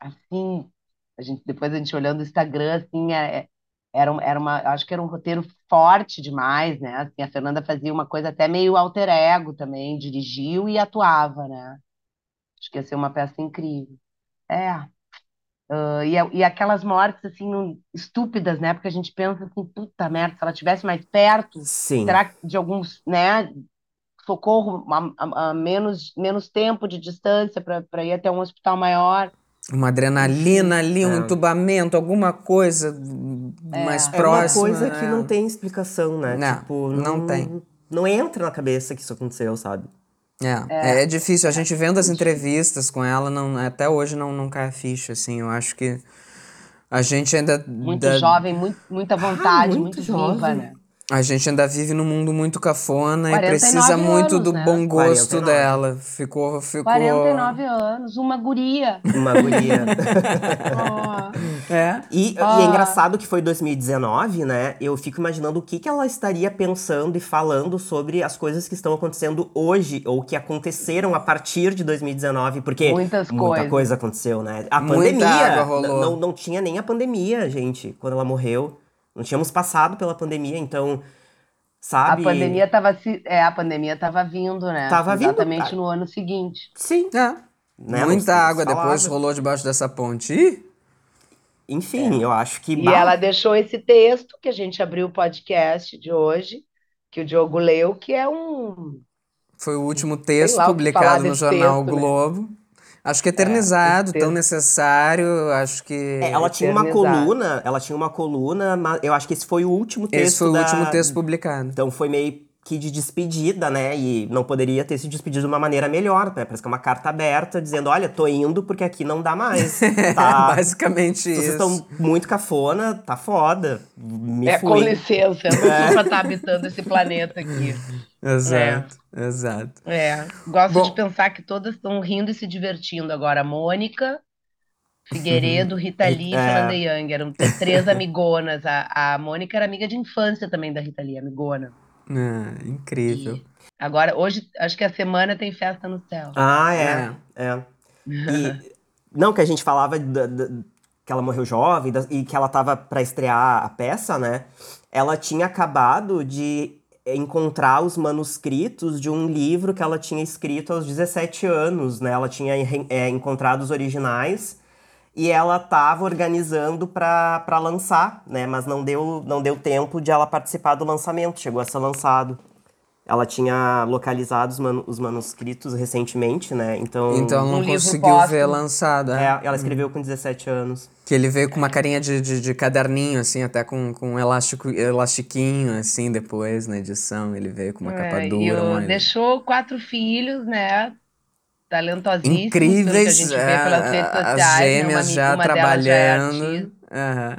C: assim, a gente, depois a gente olhando o Instagram, assim, é- é- era, era uma, acho que era um roteiro forte demais, né? Assim, a Fernanda fazia uma coisa até meio alter ego também, dirigiu e atuava, né? Acho que ia ser uma peça incrível. É. Ah, e, e aquelas mortes, assim, estúpidas, né? Porque a gente pensa assim, puta merda, se ela estivesse mais perto,
B: Sim.
C: será que de alguns, né, socorro a, a- a menos, menos tempo de distância para ir até um hospital maior?
D: Uma adrenalina ali, um
B: É.
D: entubamento, alguma coisa mais
C: É
B: É uma
D: próxima.
B: coisa que
D: é.
B: não tem explicação, né?
D: Não,
B: tipo,
D: não tem.
B: Não entra na cabeça que isso aconteceu, sabe?
D: É, é, difícil. A gente vendo as entrevistas com ela, não, até hoje não, não cai a ficha, assim. Eu acho que a gente ainda.
C: Muito
D: da-
C: jovem, muito, muita vontade,
B: Ah, muito
C: muito viva,
B: jovem.
C: né?
D: A gente ainda vive num mundo muito cafona e
C: 49
D: precisa muito
C: anos,
D: do
C: né?
D: bom gosto
B: 49.
D: dela. Ficou. ficou...
C: 49 anos, uma guria.
B: Uma guria.
C: Ó.
D: É.
B: E, e
C: Ah.
B: é engraçado que foi 2019, né? Eu fico imaginando o que, que ela estaria pensando e falando sobre as coisas que estão acontecendo hoje, ou que aconteceram a partir de 2019, porque
C: Muitas
B: muita
C: coisas.
B: coisa aconteceu, né? A
D: Muita
B: pandemia.
D: água rolou.
B: n- Não, não tinha nem a pandemia, gente, quando ela morreu. Não tínhamos passado pela pandemia, então.
C: A
B: Sabe?
C: pandemia tava se, é, a pandemia tava vindo, né?
B: Tava vindo,
C: Exatamente
B: tá.
C: no ano seguinte.
B: Sim.
D: É.
B: Né,
D: Muita
B: se
D: água depois rolou debaixo dessa ponte. Ih,
B: Enfim, eu acho que.
C: E
B: bah,
C: ela deixou esse texto que a gente abriu o podcast de hoje, que o Diogo leu, que é um
D: foi o último texto
C: lá
D: publicado no jornal
C: texto, né?
D: Acho que eternizado,
C: esse
D: tão necessário. Acho que.
B: É, ela tinha uma coluna, ela tinha uma coluna, mas eu acho que esse foi o último texto.
D: Esse foi o
B: da-
D: último texto publicado.
B: Então foi meio que de despedida, né? E não poderia ter se despedido de uma maneira melhor, né? Parece que é uma carta aberta dizendo: olha, tô indo porque aqui não dá mais. Tá?
D: Basicamente
B: Vocês
D: isso.
B: estão muito cafona, tá foda. Me
C: É,
B: fui.
C: com licença, não sou pra estar habitando esse planeta aqui.
D: Exato, exato.
C: É, gosto
D: Bom.
C: de pensar que todas estão rindo e se divertindo agora. A Mônica, Figueiredo, Rita Lee e
B: É.
C: Fernanda Young. Eram três amigonas. A, a Mônica era amiga de infância também da Rita Lee, amigona.
D: Ah, incrível.
C: E agora, hoje, acho que a semana tem festa no céu.
B: Ah, é. é. E, não, que a gente falava da- da- que ela morreu jovem da- e que ela tava pra estrear a peça, né? Ela tinha acabado de encontrar os manuscritos de um livro que ela tinha escrito aos 17 anos, né? Ela tinha é, encontrado os originais e ela tava organizando pra lançar, né? Mas não deu, não deu tempo de ela participar do lançamento, chegou a ser lançado. Ela tinha localizado os, manu- os manuscritos recentemente, né? Então,
D: Então
C: Um
D: não
C: livro
D: conseguiu ver lançado. É.
B: é, ela escreveu com 17 anos.
D: Que ele veio com uma carinha de, de, de caderninho, assim, até com, com um elástico, elastiquinho, assim, depois na edição. Ele veio com uma capa
C: É, e
D: dura. uma-
C: deixou quatro filhos, né? Talentosíssimos, pelo que a
D: Incríveis,
C: gente vê
D: é,
C: pelas redes
D: as
C: sociais. né? Uma
D: gêmeas já
C: uma delas já é
D: trabalhando.
C: É.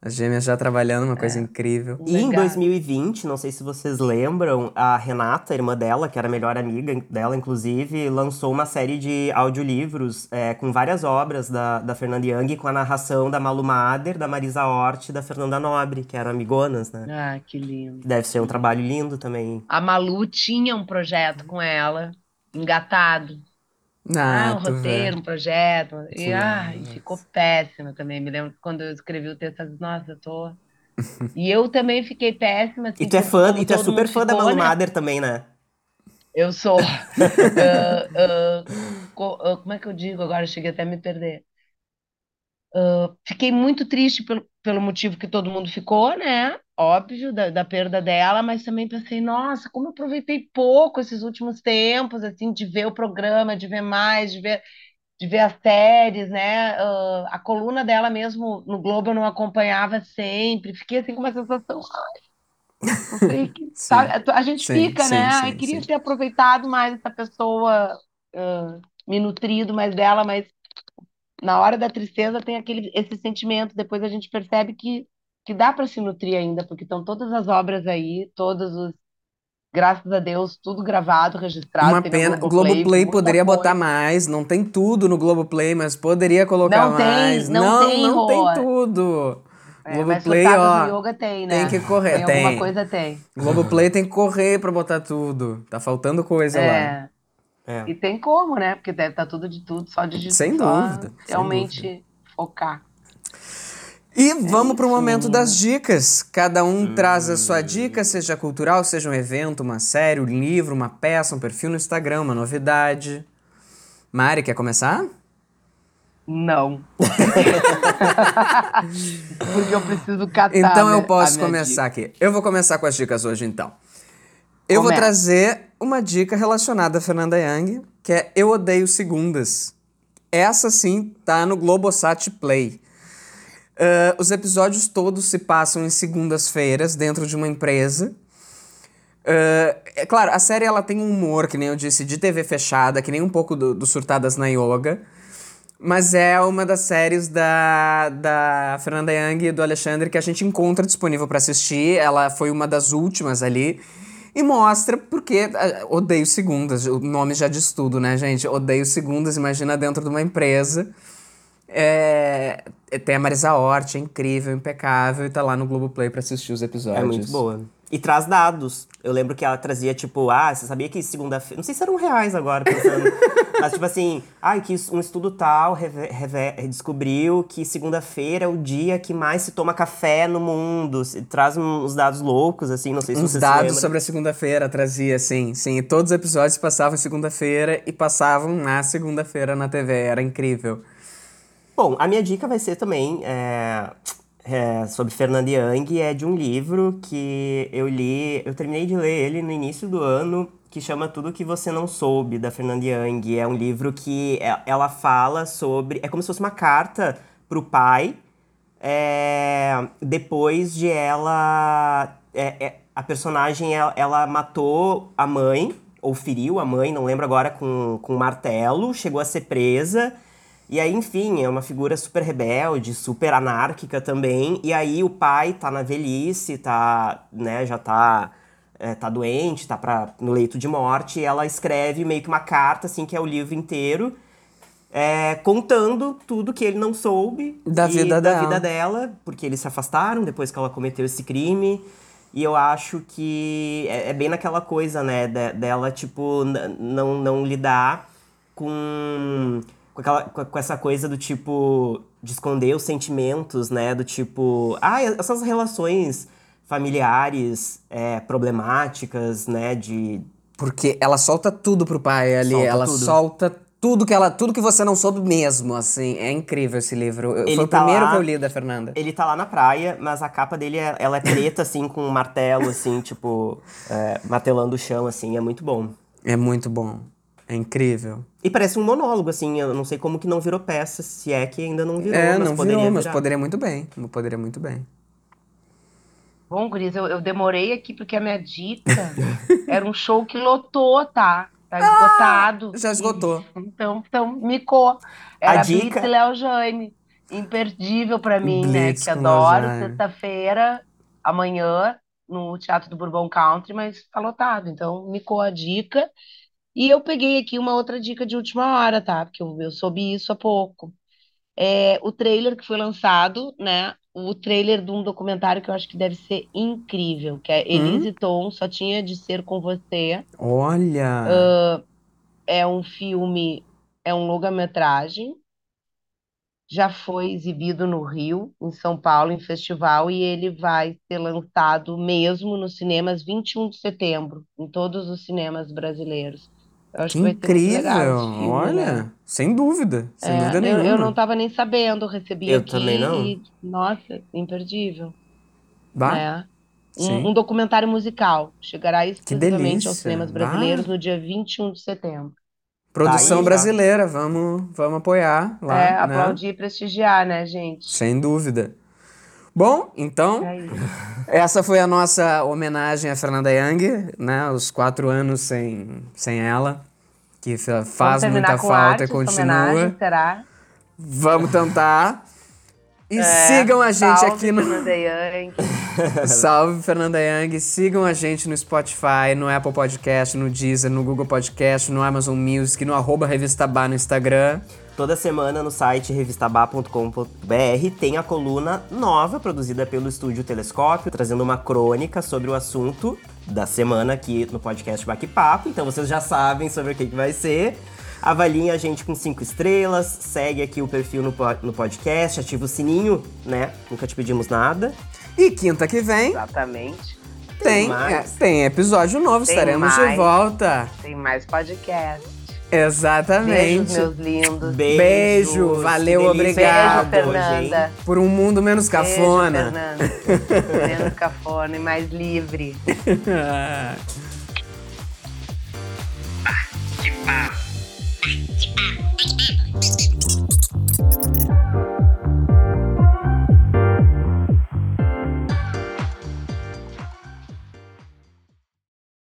D: As gêmeas já trabalhando, uma coisa incrível.
B: E em
C: Legal.
B: 2020, não sei se vocês lembram, a Renata, irmã dela, que era a melhor amiga dela, inclusive, lançou uma série de audiolivros é, com várias obras da, da Fernanda Young, com a narração da Malu Mader, da Marisa Hort e da Fernanda Nobre, que eram amigonas, né?
C: Ah, que lindo.
B: Deve ser um trabalho lindo também.
C: A Malu tinha um projeto com ela, engatado. Ah,
D: Ah,
C: um roteiro, um projeto. E,
B: Sim,
C: ah, e ficou péssima também. Me lembro que quando eu escrevi o texto, eu disse, nossa, eu tô. E eu também fiquei péssima. assim,
B: E tu é fã, e tu é super fã da
C: ficou,
B: Malu
C: né?
B: Mader também, né?
C: Eu sou. co- ah, como é que eu digo agora? Eu cheguei até a me perder. Ah, fiquei muito triste pelo, pelo motivo que todo mundo ficou, né? Óbvio, da, da perda dela, mas também pensei, nossa, como eu aproveitei pouco esses últimos tempos, assim, de ver o programa, de ver mais, de ver, de ver as séries, né? Ah, a coluna dela mesmo no Globo eu não acompanhava sempre, fiquei assim com uma sensação, ai, que, sabe? A gente
D: Sim,
C: fica,
D: sim,
C: né?
D: sim,
C: Ai, queria
D: sim.
C: ter aproveitado mais essa pessoa, ah, me nutrido mais dela, mas na hora da tristeza tem aquele, esse sentimento, depois a gente percebe que, que dá para se nutrir ainda, porque estão todas as obras aí, todos os, graças a Deus, tudo gravado, registrado,
D: Uma pena.
C: Globoplay,
D: Globoplay
C: muita
D: poderia botar
C: coisa.
D: mais. Não tem tudo no Globoplay, mas poderia colocar
C: Não tem,
D: mais.
C: não
D: não,
C: tem,
D: não tem tudo.
C: É,
D: Globoplay, ó.
C: Yoga tem, né?
D: Tem que correr.
C: Tem
D: Tem.
C: alguma coisa tem.
D: Globoplay tem que correr pra botar tudo. Tá faltando coisa lá.
C: É.
B: É.
C: E tem como, né? Porque deve estar tudo de tudo, só de
D: Sem dúvida, sem
C: realmente focar.
D: E vamos pro
C: isso,
D: momento das dicas. Cada um traz a sua dica, seja cultural, seja um evento, uma série, um livro, uma peça, um perfil no Instagram, uma novidade. Mari, quer começar?
C: Não. Porque eu preciso catar.
D: Então eu
C: né,
D: posso
C: a minha
D: começar
C: dica.
D: aqui. Eu vou começar com as dicas hoje, então. Eu vou trazer uma dica relacionada a Fernanda Young, que é Eu Odeio Segundas. Essa sim tá no Globosat Play. Ah, os episódios todos se passam em segundas-feiras dentro de uma empresa. Ah, é claro, a série ela tem um humor, que nem eu disse, de TV fechada, que nem um pouco do, do Surtadas na Yoga. Mas é uma das séries da, da Fernanda Young e do Alexandre que a gente encontra disponível para assistir. Ela foi uma das últimas ali. E mostra porque ah, odeio segundas. O nome já diz tudo, né, gente? Odeio segundas. Imagina dentro de uma empresa. É, tem a Marisa Hort, é incrível, impecável, e tá lá no Globoplay pra assistir os episódios.
B: É muito boa. E traz dados. Eu lembro que ela trazia, tipo, ah, você sabia que segunda-feira. Não sei se eram reais agora, pensando. mas, tipo assim, ah, que um estudo tal reve- reve- descobriu que segunda-feira é o dia que mais se toma café no mundo. Se- Traz uns dados loucos, assim, não sei se
D: Uns
B: se
D: dados
B: lembra.
D: sobre a segunda-feira trazia, sim, sim. E todos os episódios passavam segunda-feira e passavam na segunda-feira na TV. Era incrível.
B: Bom, a minha dica vai ser também é, é, sobre Fernanda Young, é de um livro que eu li, eu terminei de ler ele no início do ano, que chama Tudo Que Você Não Soube, da Fernanda Young. É um livro que é- ela fala sobre, é como se fosse uma carta pro pai, é, depois de ela, é, é, a personagem, ela, ela matou a mãe, ou feriu a mãe, não lembro agora, com, com um martelo, chegou a ser presa, e aí, enfim, é uma figura super rebelde, super anárquica também. E aí o pai tá na velhice, tá, né, já tá, é, tá doente, tá pra, no leito de morte. E ela escreve meio que uma carta, assim, que é o livro inteiro, é, contando tudo que ele não soube
D: Da vida
B: da
D: dela.
B: vida dela, porque eles se afastaram depois que ela cometeu esse crime. E eu acho que é, é bem naquela coisa, né, de- dela, tipo, não, não lidar com, com, aquela, com, essa coisa do tipo, de esconder os sentimentos, né, do tipo, ah, essas relações familiares é, problemáticas, né, de...
D: Porque ela solta tudo pro pai ali.
B: Solta
D: ela
B: tudo.
D: solta tudo que ela. Tudo que você não soube mesmo, assim. É incrível esse livro.
B: Ele
D: Foi o
B: tá
D: primeiro
B: lá-
D: que eu li da Fernanda.
B: Ele tá lá na praia, mas a capa dele, é, ela é preta, assim, com um martelo, assim, tipo, é, martelando o chão, assim, é muito bom.
D: É muito bom. É incrível.
B: E parece um monólogo, assim, eu não sei como que não virou peça, se é que ainda não virou,
D: é,
B: mas
D: não
B: poderia
D: virou, mas
B: virar.
D: poderia muito bem. Poderia muito bem.
C: Bom, Guris, eu, eu demorei aqui porque a minha dica era um show que lotou, tá? Tá esgotado.
D: Já esgotou.
C: Então, então micou. Era
B: dica-
C: Blitz e Léo Jaime. imperdível pra mim, né?
D: Blitz
C: Que
D: com
C: adoro. Sexta-feira, amanhã, no Teatro do Bourbon Country, mas tá lotado. Então, me coa a dica. E eu peguei aqui uma outra dica de última hora, tá? Porque eu, eu soube isso há pouco. É o trailer que foi lançado, né? O trailer de um documentário que eu acho que deve ser incrível, que é Elise Tom, Só Tinha de Ser Com Você.
D: Olha!
C: É um filme, é um longa-metragem. Já foi exibido no Rio, em São Paulo, em festival, e ele vai ser lançado mesmo nos cinemas 21 de setembro, em todos os cinemas brasileiros. Eu acho
D: que
C: que legal
D: incrível!
C: filme,
D: Olha,
C: né?
D: sem dúvida, sem
C: É,
D: dúvida
C: eu,
D: nenhuma.
C: eu não estava nem sabendo, recebi
B: Eu
C: aqui
B: também não.
C: e, nossa, imperdível.
D: Bah,
C: É. Um, um documentário musical. Chegará exclusivamente aos cinemas
D: Bah.
C: brasileiros no dia 21 de setembro.
D: Produção
B: Tá aí, já.
D: brasileira, vamos, vamos apoiar lá,
C: é,
D: né?
C: aplaudir e prestigiar, né, gente?
D: Sem dúvida. Bom, então,
C: É
D: essa foi a nossa homenagem a Fernanda Young, né? Os quatro anos sem, sem ela, que faz muita falta
C: arte,
D: e continua.
C: será?
D: Vamos tentar. E
C: É,
D: sigam a gente aqui no.
C: Fernanda Young.
D: Salve, Fernanda Young. Sigam a gente no Spotify, no Apple Podcast, no Deezer, no Google Podcast, no Amazon Music, no arroba Revista Bar no Instagram.
B: Toda semana no site revistabá.com.br tem a coluna nova produzida pelo Estúdio Telescópio, trazendo uma crônica sobre o assunto da semana aqui no podcast Baque Papo. Então vocês já sabem sobre o que, que vai ser. Avaliem a gente com cinco estrelas, segue aqui o perfil no, no podcast, ativa o sininho, né? Nunca te pedimos nada.
D: E quinta que vem
C: Exatamente.
D: tem,
B: mais.
D: é, tem episódio novo,
C: Tem
D: estaremos de
C: mais.
D: volta.
C: Tem mais podcast.
D: Exatamente.
C: Beijos, meus lindos.
D: Beijo,
B: que
D: valeu,
B: delícia.
D: obrigado.
C: Beijo? Fernanda.
D: Por um mundo menos cafona.
C: Beijo, Fernanda. Menos cafona e mais livre.
A: Que papo.